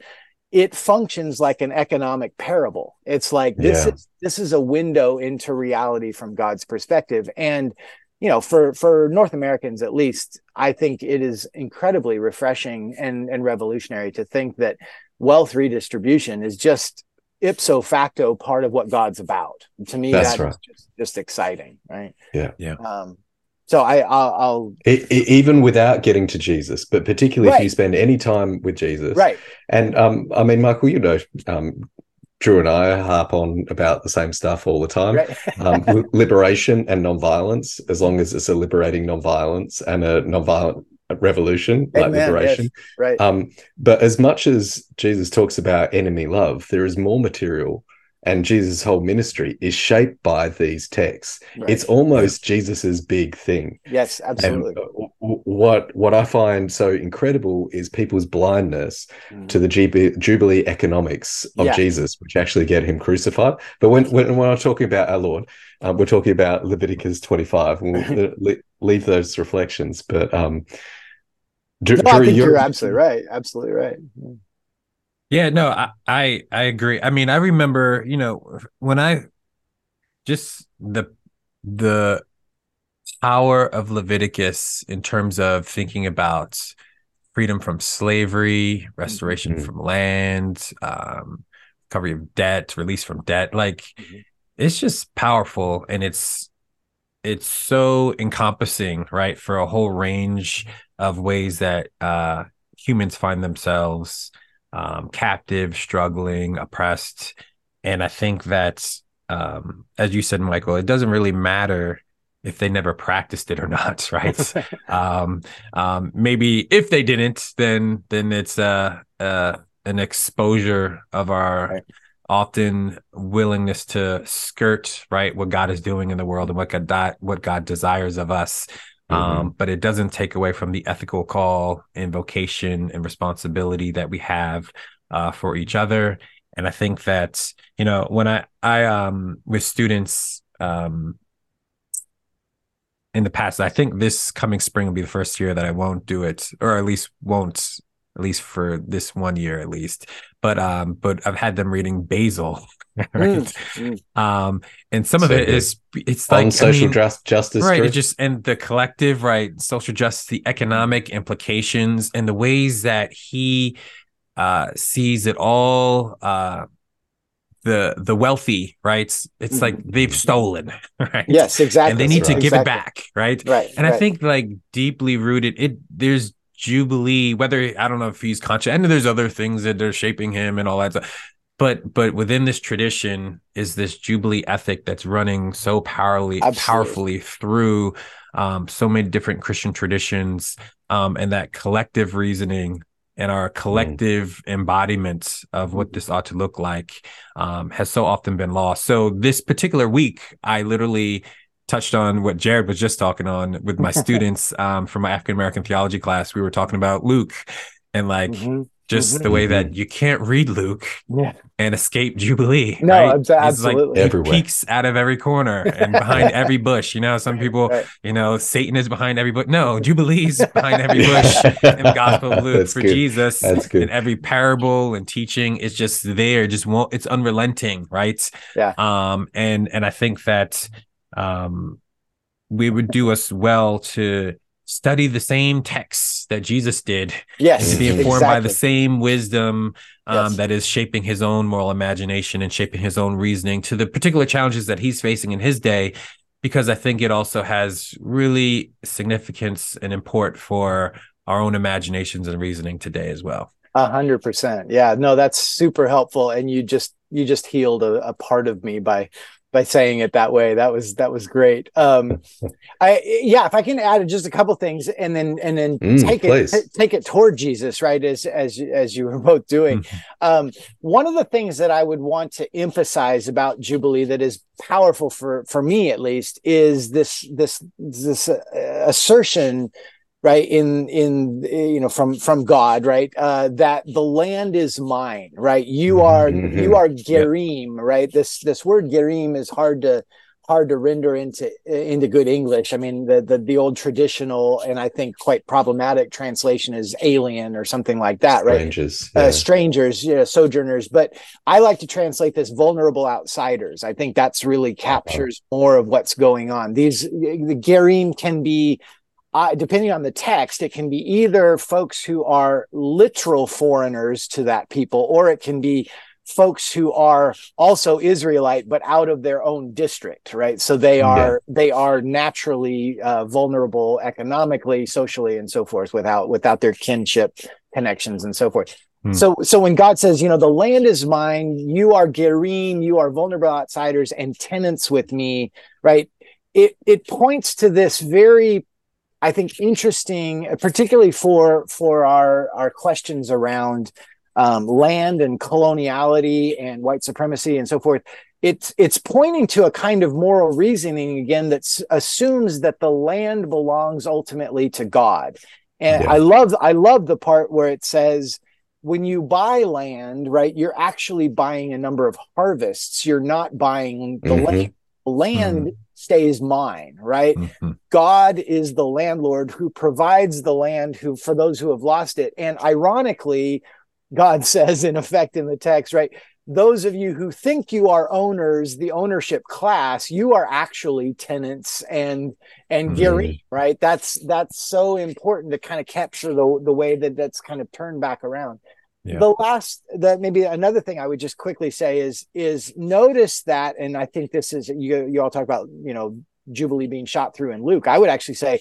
it functions like an economic parable. It's like this yeah. is this is a window into reality from God's perspective. And you know, for for North Americans at least, I think it is incredibly refreshing and and revolutionary to think that wealth redistribution is just ipso facto part of what God's about. To me, that's, that's right. just, just exciting, right? Yeah, yeah. Um, so I, I'll, I'll... It, it, even without getting to Jesus, but particularly right. if you spend any time with Jesus, right? And um, I mean, Michael, you know, um, Drew and I harp on about the same stuff all the time. Right. um, liberation and nonviolence, as long as it's a liberating nonviolence and a nonviolent revolution, Amen, like liberation. Yes, right. Um, but as much as Jesus talks about enemy love, there is more material, and Jesus' whole ministry is shaped by these texts. Right. It's almost Jesus's big thing. Yes, absolutely. And what what I find so incredible is people's blindness mm. to the Jubilee, Jubilee economics of yeah. Jesus, which actually get him crucified. But when when, when I'm talking about our Lord, um, we're talking about Leviticus 25. We'll leave those reflections, but um, Drew, no, I think you're, you're absolutely right. Absolutely right. Yeah, no, I, I I agree. I mean, I remember, you know, when I just the the power of Leviticus in terms of thinking about freedom from slavery, restoration mm-hmm. from land, um, recovery of debt, release from debt. Like mm-hmm. it's just powerful and it's it's so encompassing, right? For a whole range of ways that uh, humans find themselves um, captive, struggling, oppressed. And I think that, um, as you said, Michael, it doesn't really matter if they never practiced it or not, right? um, um, maybe if they didn't, then then it's uh, uh, an exposure of our right. often willingness to skirt right what God is doing in the world and what God what God desires of us. Mm-hmm. Um, but it doesn't take away from the ethical call and vocation and responsibility that we have uh, for each other. And I think that you know when I I um with students um in the past, I think this coming spring will be the first year that I won't do it, or at least won't at least for this one year at least. But um, but I've had them reading Basil right? Mm, mm. Um, and some so of it is it's like social I mean, just, justice, right? It just and the collective, right? Social justice, the economic implications, and the ways that he uh, sees it all. Uh, the the wealthy, right? It's mm-hmm. like they've stolen, right? Yes, exactly. And they need right. to give exactly. it back, right? Right. And right. I think like deeply rooted, it there's Jubilee, whether I don't know if he's conscious, and there's other things that they're shaping him and all that stuff but but within this tradition is this jubilee ethic that's running so powerfully Absolutely. powerfully through um, so many different christian traditions um, and that collective reasoning and our collective mm. embodiment of what this ought to look like um, has so often been lost so this particular week i literally touched on what Jarrod was just talking on with my students um, from my African American theology class. We were talking about Luke and like mm-hmm just mm-hmm. the way that mm-hmm. you can't read Luke yeah. and escape Jubilee. No, right? absolutely. Like, Everywhere. He peeks out of every corner and behind every bush. You know, some people, right. you know, Satan is behind every bush. No, Jubilee's behind every bush in the Gospel of Luke That's for good. Jesus. That's good. And every parable and teaching is just there, just won't. It's unrelenting, right? Yeah. Um. And and I think that um, we would do us well to study the same texts that Jesus did. Yes. To be informed exactly. by the same wisdom um, yes. that is shaping his own moral imagination and shaping his own reasoning to the particular challenges that he's facing in his day. Because I think it also has really significance and import for our own imaginations and reasoning today as well. A hundred percent. Yeah. No, that's super helpful. And you just you just healed a, a part of me by by saying it that way. That was that was great. Um, I yeah, if I can add just a couple things and then and then mm, take please. it take it toward Jesus, right? As as as you were both doing. Mm-hmm. Um, one of the things that I would want to emphasize about Jubilee that is powerful for for me at least is this this this uh, assertion right? In in you know from from god right? Uh that the land is mine right? You mm-hmm, are mm-hmm. you are gerim yep. right? This this word gerim is hard to hard to render into into good english. I mean the, the the old traditional and i think quite problematic translation is alien or something like that right? Strangers uh, yeah. uh, strangers you know sojourners. But i like to translate this vulnerable outsiders. I think that's really uh-huh. captures more of what's going on. These the gerim can be uh, depending on the text, it can be either folks who are literal foreigners to that people, or it can be folks who are also Israelite but out of their own district, right? So they are yeah. they are naturally uh, vulnerable economically, socially, and so forth without without their kinship connections and so forth. Hmm. So so when God says, you know, the land is mine, you are Gerim, you are vulnerable outsiders and tenants with me, right? It it points to this very I think interesting, particularly for for our our questions around um, land and coloniality and white supremacy and so forth. It's it's pointing to a kind of moral reasoning again that assumes that the land belongs ultimately to God. And yeah. I love I love the part where it says when you buy land, right, you're actually buying a number of harvests. You're not buying the mm-hmm. land. Land mm-hmm stays mine, right? Mm-hmm. God is the landlord who provides the land who for those who have lost it. And ironically, God says in effect in the text, right? Those of you who think you are owners, the ownership class, you are actually tenants and and mm-hmm. right? That's that's so important to kind of capture the the way that that's kind of turned back around. Yeah. The last that maybe another thing I would just quickly say is is notice that, and I think this is you you all talk about you know Jubilee being shot through in Luke. I would actually say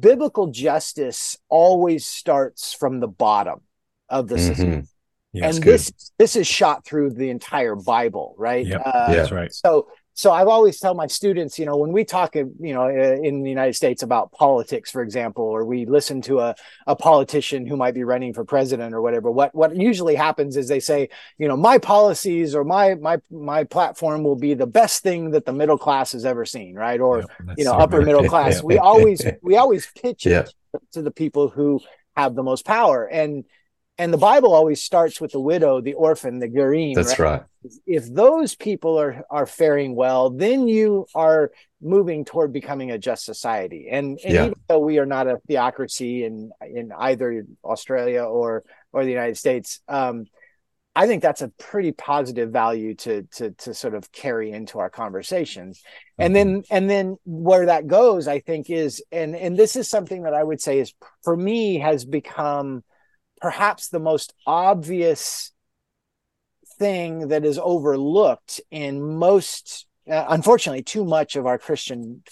biblical justice always starts from the bottom of the mm-hmm. system. Yeah, and this this is shot through the entire Bible, right? Yep. Uh, yeah, that's right. So so I've always tell my students, you know, when we talk, uh, you know, uh, in the United States about politics, for example, or we listen to a, a politician who might be running for president or whatever, what what usually happens is they say, you know, my policies or my my my platform will be the best thing that the middle class has ever seen, right? Or you know, so upper middle class. we always we always pitch it to the people who have the most power and and the Bible always starts with the widow, the orphan, the gerim. That's right? right. If those people are are faring well, then you are moving toward becoming a just society. And, and yeah. even though we are not a theocracy in in either Australia or or the United States, um, I think that's a pretty positive value to to to sort of carry into our conversations. Mm-hmm. And then and then where that goes, I think is and and this is something that I would say is for me has become perhaps the most obvious thing that is overlooked in most, uh, unfortunately, too much of our Christian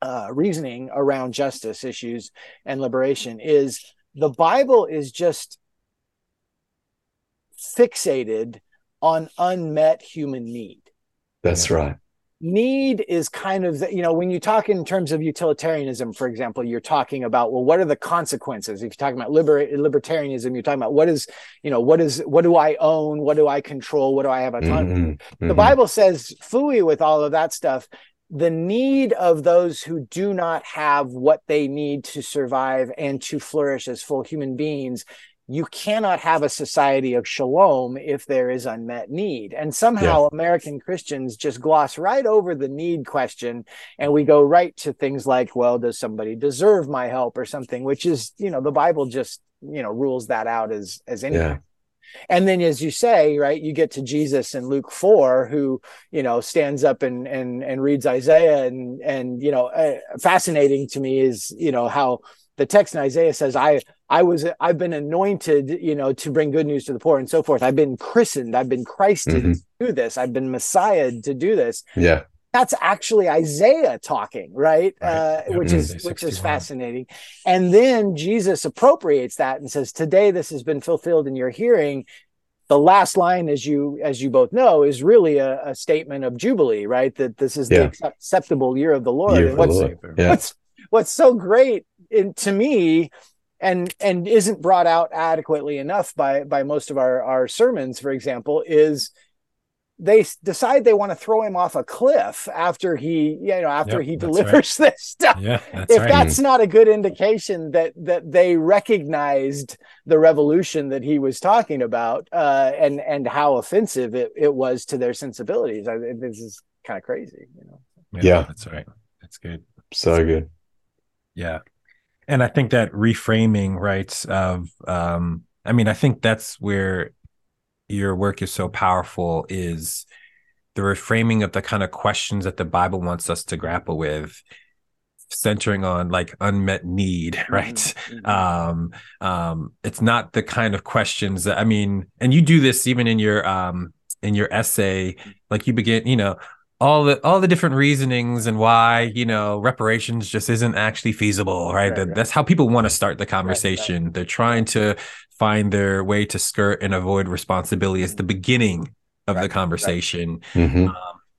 uh, reasoning around justice issues and liberation is the Bible is just fixated on unmet human need. That's right need is kind of you know when you talk in terms of utilitarianism for example you're talking about well what are the consequences if you're talking about liber- libertarianism you're talking about what is you know what is what do i own what do i control what do i have autonomy mm-hmm. Mm-hmm. the bible says fooey with all of that stuff the need of those who do not have what they need to survive and to flourish as full human beings you cannot have a society of shalom if there is unmet need. And somehow yeah. American Christians just gloss right over the need question and we go right to things like, well, does somebody deserve my help or something, which is, you know, the Bible just, you know, rules that out as as anything. Yeah. And then, as you say, right, you get to Jesus in Luke four, who you know stands up and and and reads Isaiah, and and you know, uh, fascinating to me is you know how the text in Isaiah says, "I I was I've been anointed, you know, to bring good news to the poor and so forth. I've been christened, I've been Christed mm-hmm. to do this, I've been Messiah to do this." Yeah, that's actually Isaiah talking, right? right. Uh, which is which is fascinating. And then Jesus appropriates that and says, "Today this has been fulfilled in your hearing." The last line, as you as you both know, is really a, a statement of jubilee, right? That this is yeah. the acceptable year of the Lord. Year and what's, Lord. Yeah. what's what's so great in, to me and and isn't brought out adequately enough by by most of our our sermons for example is they decide they want to throw him off a cliff after he you know after yep, he delivers right. this stuff. Yeah that's if right. that's not a good indication that that they recognized the revolution that he was talking about uh, and and how offensive it, it was to their sensibilities I, this is kind of crazy you know? Yeah, yeah. that's right. That's good. So good. Yeah and I think that reframing, right? Of, um, I mean, I think that's where your work is so powerful is the reframing of the kind of questions that the Bible wants us to grapple with, centering on like unmet need, mm-hmm, right? Mm-hmm. Um, um, it's not the kind of questions that I mean, and you do this even in your um in your essay, like you begin, you know, all the all the different reasonings and why you know reparations just isn't actually feasible right, right, that, right. that's how people want to start the conversation right, they're trying to find their way to skirt and avoid responsibility it's the beginning of the conversation mm-hmm. um,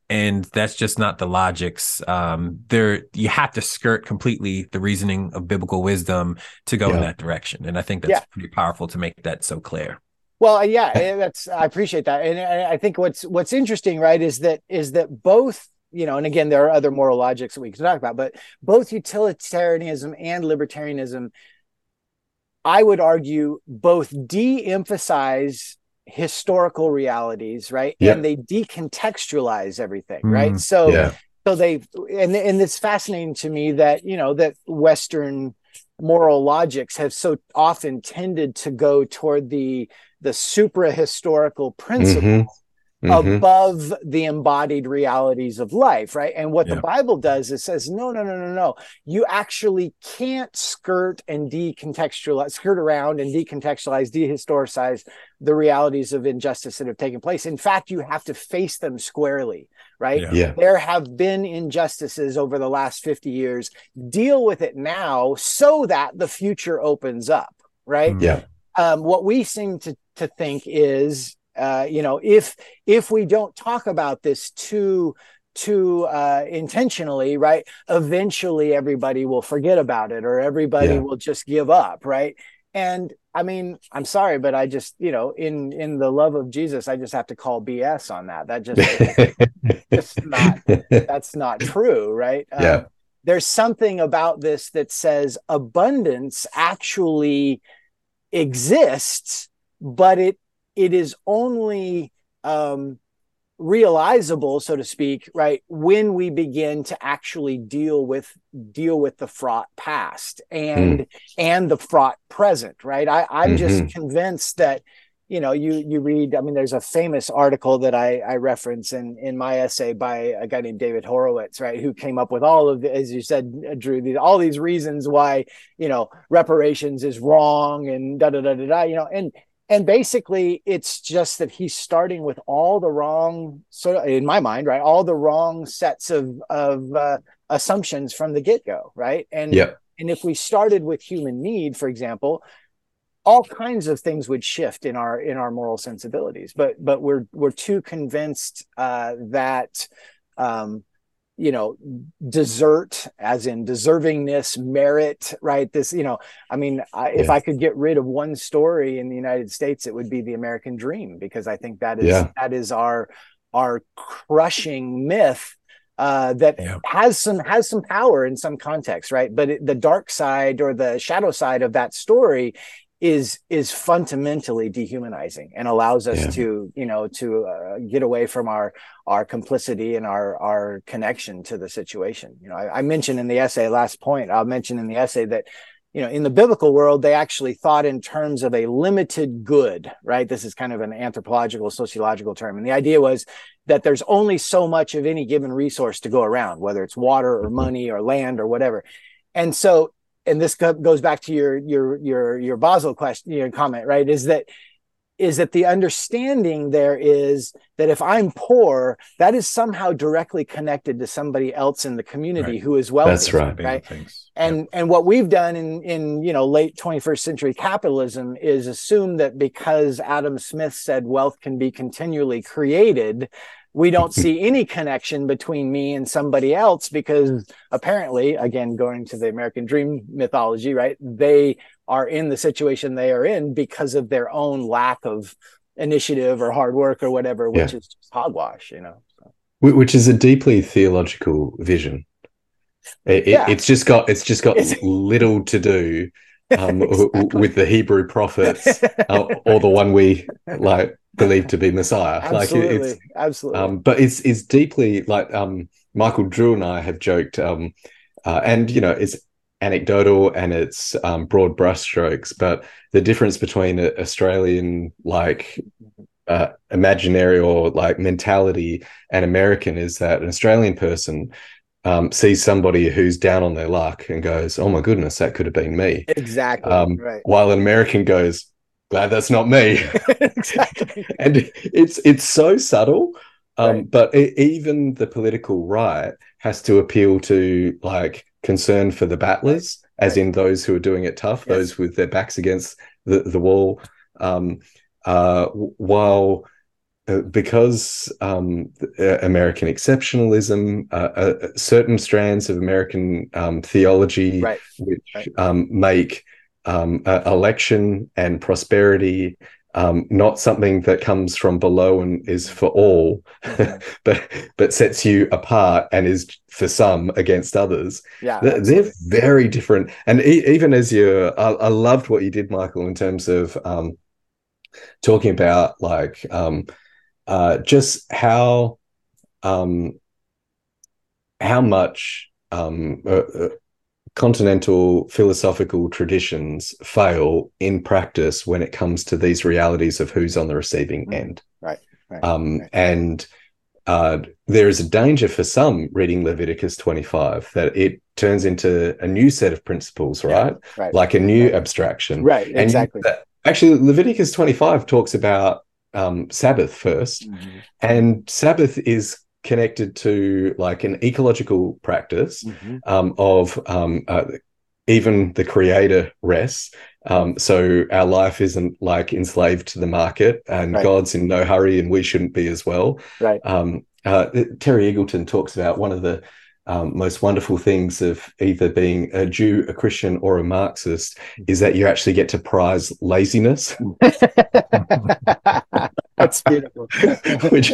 and that's just not the logics um, there you have to skirt completely the reasoning of biblical wisdom to go yeah. in that direction and i think that's yeah. pretty powerful to make that so clear well, uh, yeah, eh, that's I appreciate that, and I think what's what's interesting, right, is that is that both you know, and again, there are other moral logics that we can talk about, but both utilitarianism and libertarianism, I would argue, both de-emphasize historical realities, right, yeah. and they decontextualize everything, mm, right. So, yeah. so they and and it's fascinating to me that you know that Western moral logics have so often tended to go toward the the supra historical principles mm-hmm. Mm-hmm. above the embodied realities of life, right? And what yeah. the Bible does is says, no, no, no, no, no. You actually can't skirt and decontextualize, skirt around and decontextualize, dehistoricize the realities of injustice that have taken place. In fact, you have to face them squarely, right? Yeah. yeah. There have been injustices over the last 50 years. Deal with it now so that the future opens up, right? Yeah. Um, what we seem to to think is uh, you know if if we don't talk about this too too uh, intentionally right eventually everybody will forget about it or everybody yeah. will just give up right? And i mean i'm sorry but i just you know in in the love of jesus i just have to call bs on that. That just just not that's not true right? Yeah. um, there's something about this that says abundance actually exists but it it is only um, realizable, so to speak, right when we begin to actually deal with deal with the fraught past and mm. and the fraught present. Right, I, I'm mm-hmm. just convinced that you know you you read i mean there's a famous article that i i reference in in my essay by a guy named david horowitz right who came up with all of the, as you said drew these, all these reasons why you know reparations is wrong and da da da da da you know and and basically it's just that he's starting with all the wrong sort of in my mind right all the wrong sets of of uh, assumptions from the get-go right? And yeah. and if we started with human need for example all kinds of things would shift in our in our moral sensibilities. But but we're we're too convinced uh, that um, you know desert as in deservingness merit right this you know i mean I, yeah. if i could get rid of one story in the united states it would be the american dream because i think that is yeah. that is our our crushing myth uh, that yeah. has some has some power in some context, right? But it, the dark side or the shadow side of that story is is fundamentally dehumanizing and allows us yeah. to you know to uh, get away from our our complicity and our our connection to the situation you know I, I, mentioned in the essay last point i'll mention in the essay that you know in the biblical world they actually thought in terms of a limited good right this is kind of an anthropological sociological term and the idea was that there's only so much of any given resource to go around whether it's water or mm-hmm. money or land or whatever and so and this goes back to your your your your Basil question, your comment, right? Is that is that the understanding there is that if I'm poor, that is somehow directly connected to somebody else in the community right. who is wealthy. That's right. Right. And yep. and what we've done in in you know late 21st century capitalism is assume that because Adam Smith said wealth can be continually created, we don't see any connection between me and somebody else because apparently again going to the american dream mythology right they are in the situation they are in because of their own lack of initiative or hard work or whatever which yeah. is just hogwash you know so. which is a deeply theological vision it, yeah. it's just got it's just got little to do um, exactly. with the Hebrew prophets uh, or the one we like believed to be Messiah. Absolutely. Like it's absolutely. Um, but it's it's deeply like um, Michael Drew and I have joked, um, uh, and you know, it's anecdotal and it's um, broad brushstrokes. But the difference between an Australian like uh, imaginary or like mentality and American is that an Australian person um, sees somebody who's down on their luck and goes, "Oh my goodness, that could have been me." Exactly. Um, right. While an American goes, glad that's not me. exactly. and it's it's so subtle. Um, right. But it, even the political right has to appeal to like concern for the battlers, right. as in those who are doing it tough, yes. those with their backs against the, the wall. Um, uh, while uh, because um, uh, American exceptionalism, uh, uh, certain strands of American um, theology, right. which um, make um, uh, election and prosperity, um, not something that comes from below and is for all, but but sets you apart and is for some against others. Yeah, they're, they're very different. And e- even as you, I, I, loved what you did, Michael, in terms of um, talking about like um, uh, just how um, how much um, uh, uh continental philosophical traditions fail in practice when it comes to these realities of who's on the receiving mm. end. Right. right, um, right. And uh, there is a danger for some reading Leviticus 25 that it turns into a new set of principles, right? Yeah, right. Like a new abstraction. Right. And exactly. actually, Leviticus 25 talks about um, Sabbath 1st mm-hmm. and Sabbath is connected to like an ecological practice mm-hmm. um, of um, uh, even the creator rests. Um, so our life isn't like enslaved to the market, and right. God's in no hurry, and we shouldn't be as well. Right. Um, uh, Terry Eagleton talks about one of the um, most wonderful things of either being a Jew, a Christian, or a Marxist is that you actually get to prize laziness. That's beautiful. which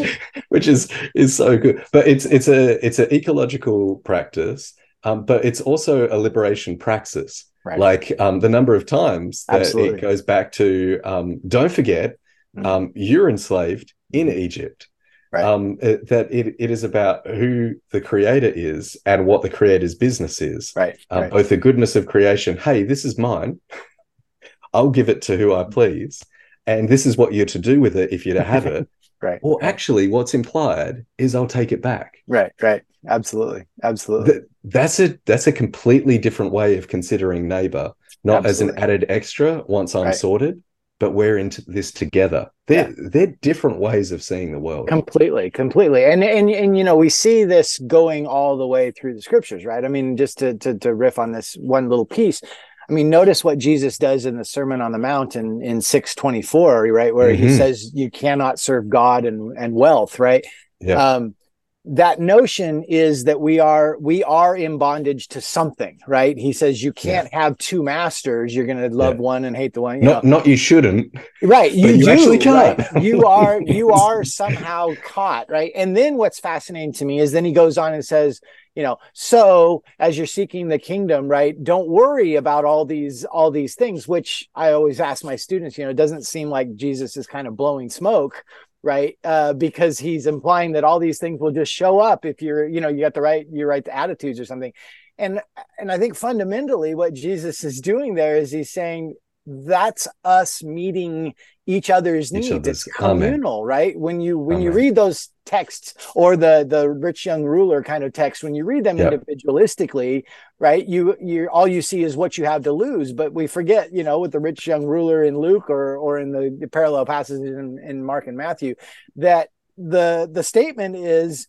which is is so good. But it's it's a it's an ecological practice, um, but it's also a liberation praxis. Right. Like um, the number of times that Absolutely. it goes back to um, don't forget mm-hmm. you're enslaved in. Egypt right. um, it, that it, it is about who the creator is and what the creator's business is. Right. Um, right. Both the goodness of creation. Hey, this is mine. I'll give it to who I please, and this is what you're to do with it if you're to have it. right. Or actually, what's implied is I'll take it back. Right. Right. Absolutely. Absolutely. That, that's a that's a completely different way of considering neighbor, not Absolutely. as an added extra once I'm right. sorted, but we're into this together. They're yeah. they're different ways of seeing the world. Completely, completely. And and and you know, we see this going all the way through the scriptures, right? I mean, just to to, to riff on this one little piece. I mean, notice what Jesus does in the Sermon on the Mount in, in 624, right? Where mm-hmm. he says you cannot serve God and, and wealth, right? Yeah. Um, that notion is that we are we are in bondage to something right he says you can't yeah. have two masters you're going to love yeah. one and hate the one you not know. not you shouldn't right you, you do, actually can't right? you are you are somehow caught right and then what's fascinating to me is then he goes on and says you know so as you're seeking the kingdom right don't worry about all these all these things which i always ask my students you know it doesn't seem like jesus is kind of blowing smoke right uh, because he's implying that all these things will just show up if you're you know you got the right you right attitudes or something and and i think fundamentally what jesus is doing there is he's saying that's us meeting each other's needs. Other's, it's communal, right? When you when amen. you read those texts or the the rich young ruler kind of text, when you read them yep. individualistically, right? You you all you see is what you have to lose, but we forget, you know, with the rich young ruler in Luke or or in the, the parallel passages in, in Mark and Matthew, that the the statement is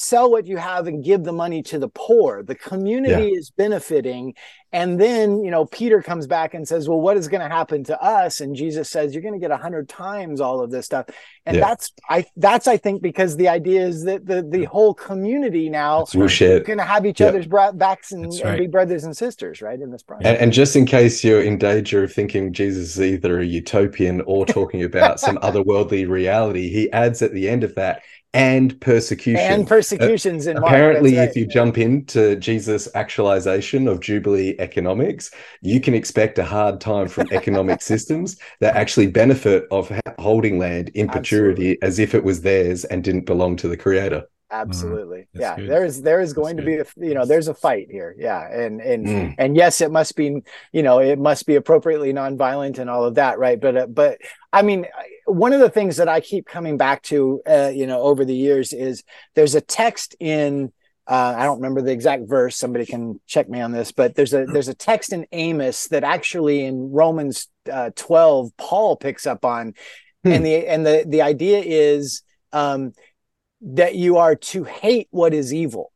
sell what you have and give the money to the poor the community yeah. is benefiting and then you know peter comes back and says well what is going to happen to us and jesus says you're going to get a hundred times all of this stuff and yeah. that's i that's i think because the idea is that the the whole community now is right. going to have each yeah. other's backs and, right. and, be brothers and sisters right in this process and, and, just in case you're in danger of thinking jesus is either a utopian or talking about some otherworldly reality he adds at the end of that and persecution. And persecutions uh, in apparently, right. if you jump into Jesus' actualization of Jubilee economics, you can expect a hard time from economic systems that actually benefit of holding land in perpetuity as if it was theirs and didn't belong to the creator. Mm-hmm. absolutely mm, yeah good. there is there is going That's to good. be a, you know there's a fight here yeah and and mm. and yes it must be you know it must be appropriately nonviolent and all of that right but uh, but i mean one of the things that i keep coming back to uh, you know over the years is there's a text in uh, I don't remember the exact verse. Somebody can check me on this, but there's a there's a text in Amos that actually in Romans uh, 12 Paul picks up on, hmm. and the and the the idea is um, that you are to hate what is evil.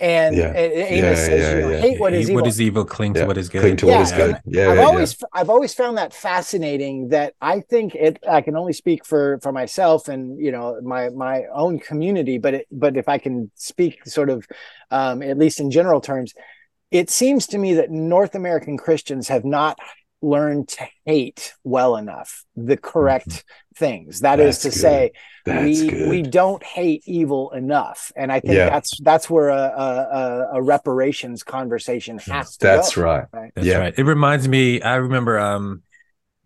And, yeah. Amos yeah, says, yeah, you know, yeah. hate what is evil. What is evil, cling to what is good. Cling to what is good. Yeah, I've always, I've always found that fascinating. That I think it. I can only speak for for myself and you know my my own community, but it, but if I can speak sort of, um, at least in general terms, it seems to me that North American Christians have not learned to hate well enough the correct mm-hmm. Things That that's is to good. say that's we good. we don't hate evil enough and i think yeah. that's that's where a, a, a reparations conversation has to that's go, right. right that's yeah right it reminds me i remember um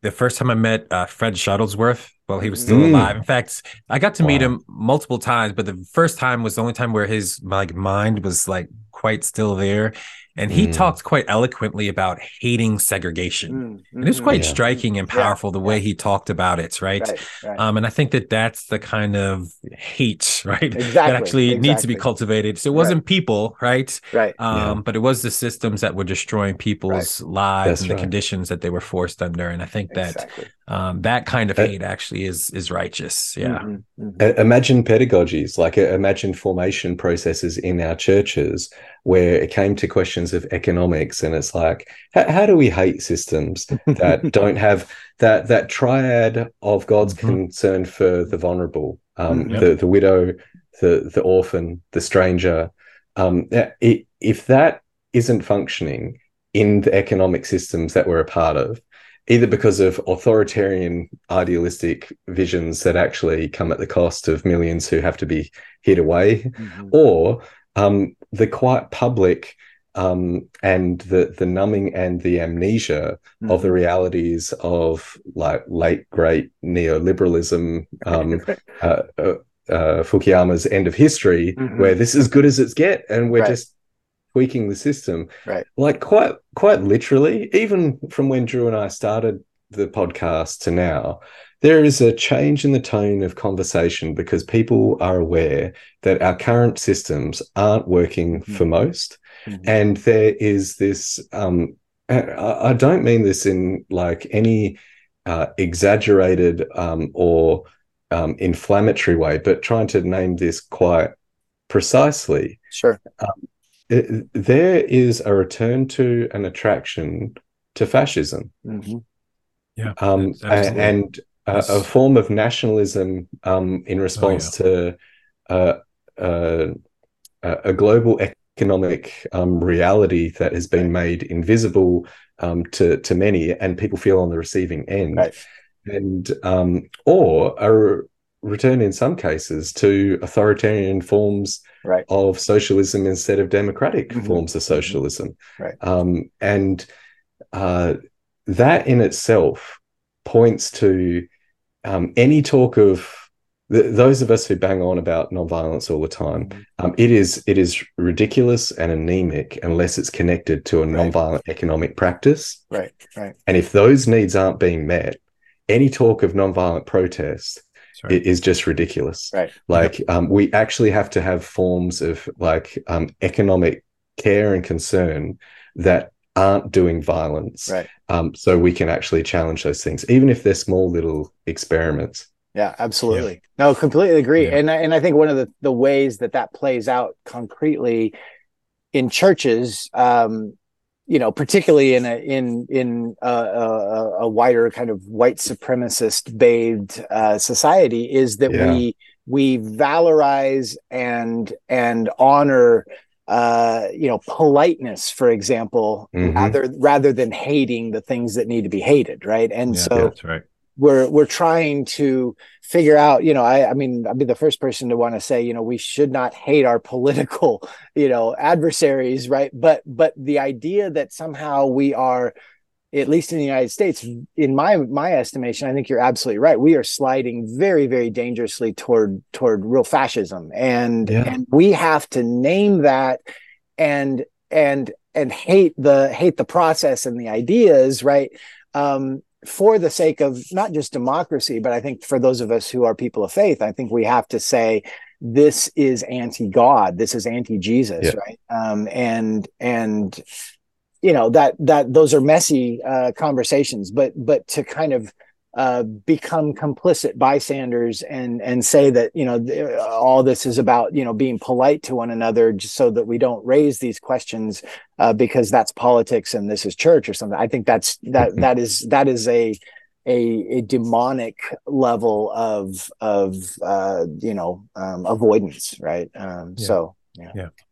the first time i met uh, fred shuttlesworth while he was still mm. alive in fact i got to wow. meet him multiple times but the first time was the only time where his like mind was like quite still there and he mm. talked quite eloquently about hating segregation mm. mm-hmm. and it's quite yeah. striking and powerful yeah. the way yeah. he talked about it right? Right, right? um and i think that that's the kind of hate right exactly, that actually exactly. needs to be cultivated so it wasn't right. people right right um but it was the systems that were destroying people's lives that's and the conditions that they were forced under and i think that exactly. um that kind of hate actually is is righteous yeah mm-hmm. Mm-hmm. imagine pedagogies like uh, imagine formation processes in our churches where it came to questions of economics and it's like how, how do we hate systems that don't have that that triad of god's mm-hmm. concern for the vulnerable um, mm-hmm. the, the widow the the orphan the stranger um, it, if that isn't functioning in the economic systems that we're a part of either because of authoritarian idealistic visions that actually come at the cost of millions who have to be hid away mm-hmm. or um, the quite public um, and the the numbing and the amnesia mm-hmm. of the mm-hmm. realities of like late great neoliberalism, um, uh, uh, uh, Fukuyama's end of history, mm-hmm. where this is good as it's get, and we're right. just tweaking the system. Right. Like quite quite literally, even from when Drew and I started the podcast to now, there is a change in the tone of conversation because people are aware that our current systems aren't working mm-hmm. for most. Mm-hmm. And there is this, um, I don't mean this in like any uh, exaggerated um, or um, inflammatory way, but trying to name this quite precisely. Sure. Um, it, there is a return to an attraction to fascism. Mm-hmm. Yeah. Um, and a, a, form of nationalism um, in response oh, yeah. to uh, uh, a global economic um, reality that has been made invisible um, to to many, and people feel on the receiving end, Right. and um, or a return in some cases to authoritarian forms Right. of socialism instead of democratic Mhm. forms of socialism, Right. Um, and uh, that in itself points to um, any talk of th- those of us who bang on about nonviolence all the time. Um, it is it is ridiculous and anemic unless it's connected to a Right. nonviolent economic practice. Right. Right. And if those needs aren't being met, any talk of nonviolent protest Sorry. i- is just ridiculous. Right. Like um, we actually have to have forms of like um, economic care and concern that aren't doing violence, Right. um, so we can actually challenge those things, even if they're small little experiments. Yeah, absolutely. No, completely agree. Yeah. And I, and I think one of the the ways that that plays out concretely in churches, um, you know, particularly in a in in a, a, a wider kind of white supremacist bathed uh, society, is that Yeah. we we valorize and and honor uh you know politeness for example Mhm. rather rather than hating the things that need to be hated right and Yeah, so that's right. we're we're trying to figure out you know i i mean i'd be the first person to want to say you know we should not hate our political you know adversaries right but but the idea that somehow we are at least in the united states in my my estimation i think you're absolutely right we are sliding very very dangerously toward toward real fascism and Yeah. and we have to name that and and and hate the hate the process and the ideas right um for the sake of not just democracy, but I think for those of us who are people of faith, I think we have to say this is anti-God, this is anti-Jesus, Yeah. right? Um, and and you know that that those are messy uh, conversations, but but to kind of uh, become complicit bystanders and and say that you know th- all this is about you know being polite to one another, just so that we don't raise these questions uh, because that's politics and this is church or something. I think that's that Mhm. that is that is a a, a demonic level of of uh, you know um, avoidance, right? Um, Yeah. So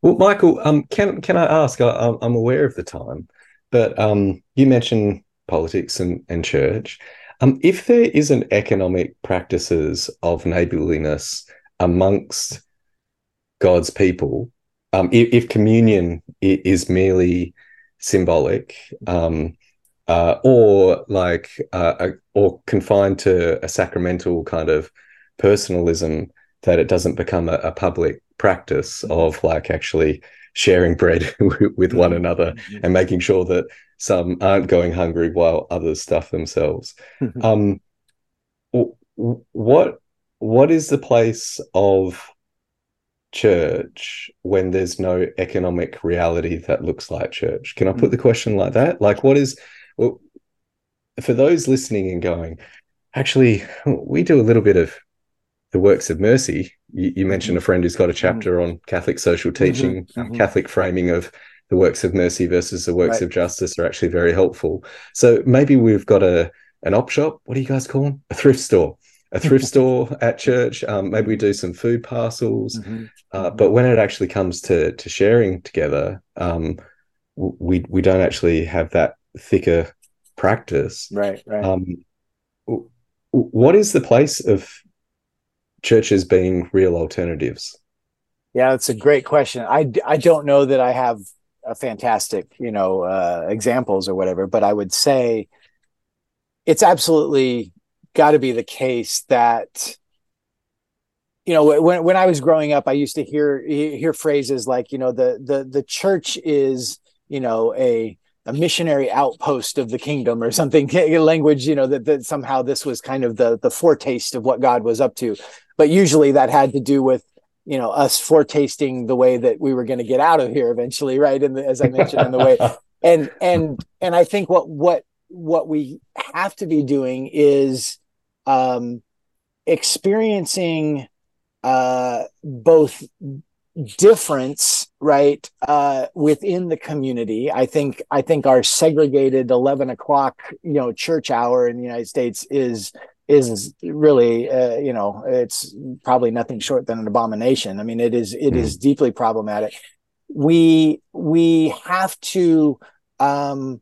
Well, Michael, um, can can I ask? I, I'm- I'm aware of the time, but um, you mentioned politics and, and church. Um, if there isn't economic practices of neighborliness amongst God's people, um, if, if communion is merely symbolic, um, uh, or like uh, a, or confined to a sacramental kind of personalism, that it doesn't become a, a public practice mm-hmm. of like actually sharing bread with one mm-hmm. another mm-hmm. and making sure that some aren't going hungry while others stuff themselves. um, what what is the place of church when there's no economic reality that looks like church? Can I put the question like that? Like, what is well, for those listening and going? Actually, we do a little bit of the works of mercy. You, you mentioned a friend who's got a chapter on Catholic social teaching, um, mhm. Catholic framing of the works of mercy versus the works Right. of justice are actually very helpful. So maybe we've got a an op shop. What do you guys call them? A thrift store. A thrift store at church. Um, maybe we do some food parcels. Mhm. Uh, but when it actually comes to to sharing together, um, we we don't actually have that thicker practice. right, right. Um, what is the place of churches being real alternatives? Yeah, that's a great question. I, I don't know that I have a fantastic, you know, uh, examples or whatever, but I would say it's absolutely got to be the case that, you know, when when I was growing up, I used to hear hear phrases like, you know, the the the church is, you know, a a missionary outpost of the kingdom or something language you know that, that somehow this was kind of the the foretaste of what god was up to but usually that had to do with you know us foretasting the way that we were going to get out of here eventually right? And as i mentioned in the way and and and i think what what what we have to be doing is um experiencing uh both difference right uh within the community. I think i think our segregated 11 o'clock you know church hour in the united states is is really uh, you know it's probably nothing short than an abomination i mean it is it is deeply problematic we we have to um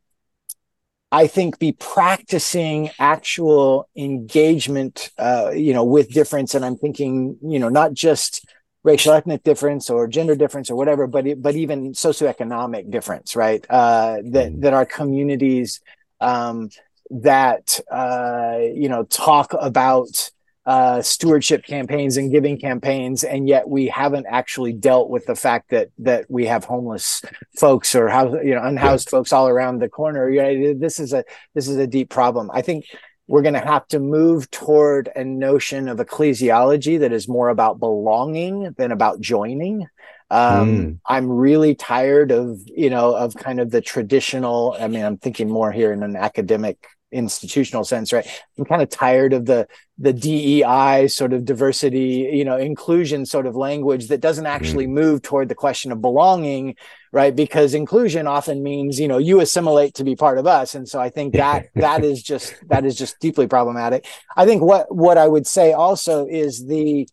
I think be practicing actual engagement, uh, you know, with difference. And I'm thinking, you know, not just racial ethnic difference or gender difference or whatever, but but even socioeconomic difference, right? Uh, that mm. that our communities um, that uh, you know talk about uh, stewardship campaigns and giving campaigns, and yet we haven't actually dealt with the fact that that we have homeless folks or house, you know unhoused folks all around the corner. Yeah, this is a this is a deep problem. I think we're going to have to move toward a notion of ecclesiology that is more about belonging than about joining. Um, mm. I'm really tired of you know of kind of the traditional. I mean, I'm thinking more here in an academic institutional sense, right? I'm kind of tired of the the DEI sort of diversity, you know, inclusion sort of language that doesn't actually mm. move toward the question of belonging, right? Because inclusion often means, you know, you assimilate to be part of us, and so I think that that is just that is just deeply problematic. I think what what I would say also is the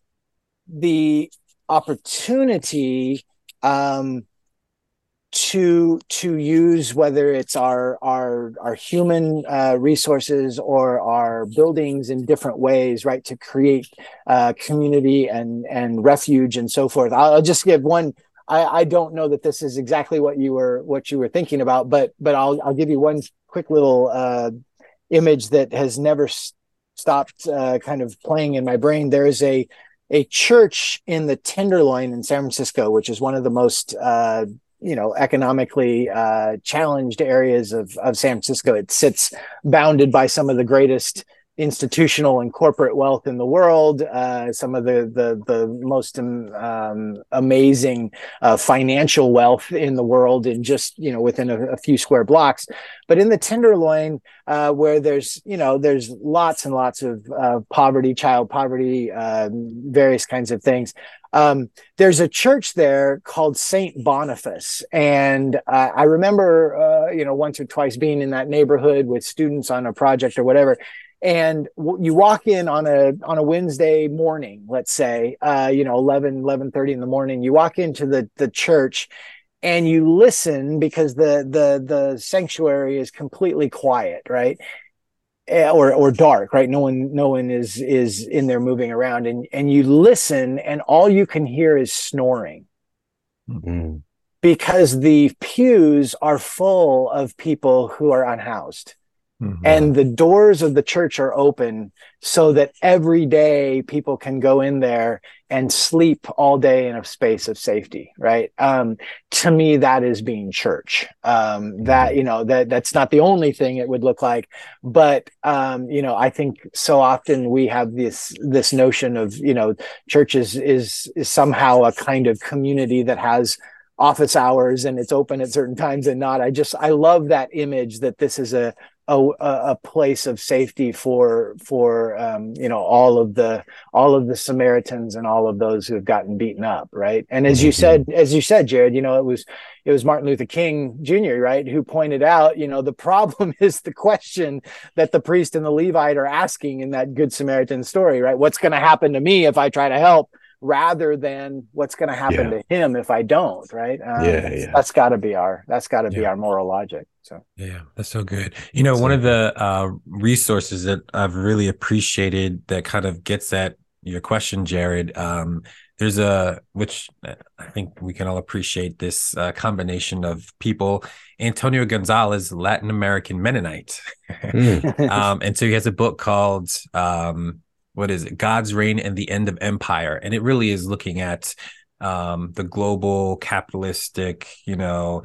the opportunity um to to use whether it's our our our human uh, resources or our buildings in different ways right to create uh, community and and refuge and so forth. I'll, just give one I, I don't know that this is exactly what you were what you were thinking about but but I'll I'll give you one quick little uh, image that has never stopped uh, kind of playing in my brain. There is a a church in the Tenderloin in San Francisco, which is one of the most uh, you know economically uh, challenged areas of of San Francisco. It sits bounded by some of the greatest institutional and corporate wealth in the world, uh, some of the the, the most um, um, amazing uh, financial wealth in the world in just you know within a, a few square blocks. But in the Tenderloin, uh, where there's you know there's lots and lots of poverty, child poverty, um, various kinds of things. Um, there's a church there called Saint Boniface, and uh, I remember, uh, you know, once or twice being in that neighborhood with students on a project or whatever, and you walk in on a on a wednesday morning let's say uh, you know 11 11 30 in the morning you walk into the the church and you listen because the the the sanctuary is completely quiet right? Eh, or or dark right? No one no one is is in there moving around and and you listen and all you can hear is snoring. Mm-hmm. because the pews are full of people who are unhoused Mm-hmm. And the doors of the church are open so that every day people can go in there and sleep all day in a space of safety, right? Um, to me, that is being church. Um, that, mm-hmm. you know, that that's not the only thing it would look like, but, um, you know, I think so often we have this, this notion of, you know, churches is, is somehow a kind of community that has office hours and it's open at certain times and not. I just, I love that image that this is a, a, a place of safety for for um, you know all of the all of the Samaritans and all of those who have gotten beaten up, right? And as you mm-hmm. said, as you said, Jarrod, you know it was it was Martin Luther King Jr. right who pointed out, you know, the problem is the question that the priest and the Levite are asking in that Good Samaritan story, right? What's going to happen to me if I try to help? Rather than what's going to happen yeah. to him if I don't, right? Um, yeah, yeah, that's got to be our that's got to be our moral logic. So yeah, that's so good. You know, one of the uh, resources that I've really appreciated that kind of gets at your question, Jarrod. Um, there's a which I think we can all appreciate this uh, combination of people. Antonio Gonzalez, Latin American Mennonite, mm. um, and so he has a book called um, what is it? God's reign and the end of empire. And it really is looking at um, the global capitalistic you know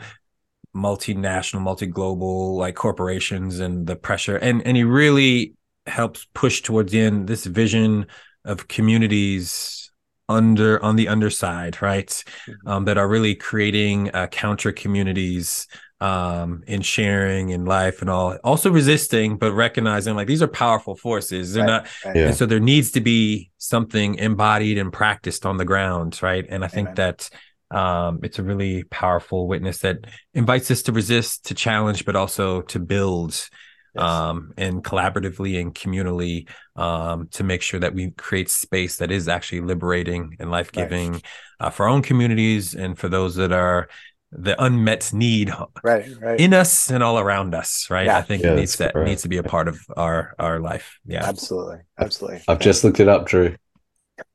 multinational multi-global like corporations and the pressure. And and he really helps push towards the end this vision of communities under on the underside right? Mm-hmm. um, that are really creating uh, counter communities um, in sharing in life and all. Also resisting, but recognizing like these are powerful forces. They're right. not, yeah. and so there needs to be something embodied and practiced on the ground, right? And I think Amen. that um, it's a really powerful witness that invites us to resist, to challenge, but also to build. yes. um, and collaboratively and communally um, to make sure that we create space that is actually liberating and life giving right. uh, for our own communities and for those that are the unmet need right, right. in us and all around us right? Yeah. i think yeah, it needs that needs to be a part of our our life. Yeah. Absolutely. Absolutely. I've just looked it up drew.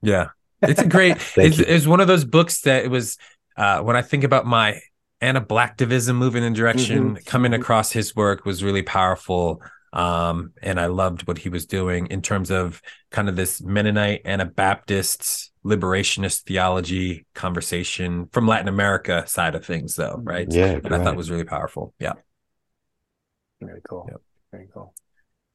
Yeah. It's a great it's, it's, one of those books that it was uh, when i think about my anti-blacktivism moving in direction mm-hmm. coming mm-hmm. across his work was really powerful um, and I loved what he was doing in terms of kind of this Mennonite Anabaptist liberationist theology conversation from Latin America side of things, though, right? Yeah, and I thought was really powerful. Yeah, very cool. Yep. Very cool.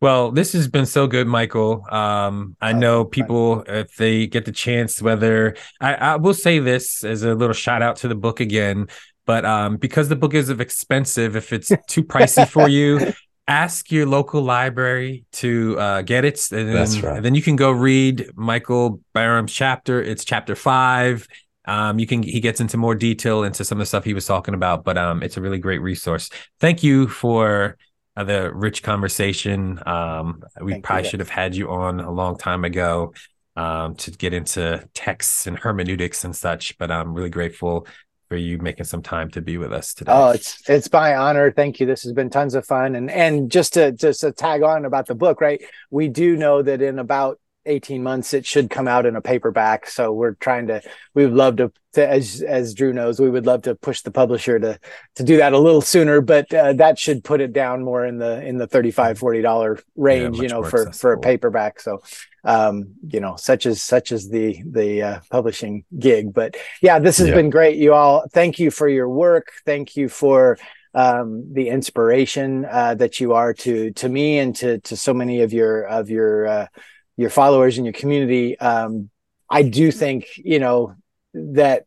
Well, this has been so good, Michael. Um, I know people, if they get the chance, whether I, I will say this as a little shout out to the book again, but um, because the book is expensive, if it's too pricey for you, ask your local library to uh, get it. And then, That's right. And then you can go read Michael Barram's chapter. It's chapter five. Um, you can he gets into more detail into some of the stuff he was talking about, but um, it's a really great resource. Thank you for uh, the rich conversation. Um, we Thank probably you. should have had you on a long time ago um, to get into texts and hermeneutics and such, but I'm really grateful for you making some time to be with us today. Oh, it's it's my honor. Thank you. This has been tons of fun. And and just to just to tag on about the book, right? We do know that in about 18 months it should come out in a paperback. So we're trying to we would love to, to as as drew knows we would love to push the publisher to to do that a little sooner but uh, that should put it down more in the in the 35 40 dollar range yeah, you know for for a paperback. So um you know such as such as the the uh, publishing gig. But yeah this has yeah. been great you all. Thank you for your work. Thank you for um, the inspiration uh, that you are to to me and to to so many of your of your uh, your followers and your community um, i do think you know that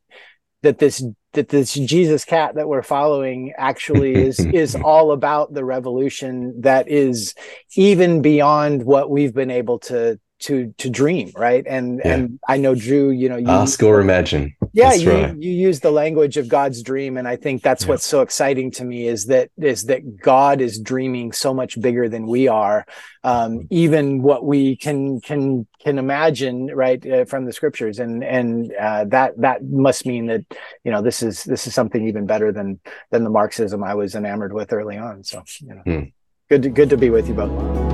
that this that this jesus cat that we're following actually is is all about the revolution that is even beyond what we've been able to to to dream right and yeah. and i know drew you know you ask or imagine yeah you, right. you use the language of god's dream and i think that's yeah. what's so exciting to me is that is that god is dreaming so much bigger than we are um, mm-hmm. even what we can can can imagine right uh, from the scriptures and and uh, that that must mean that you know this is this is something even better than than the marxism i was enamored with early on so you know hmm. good to, good to be with you both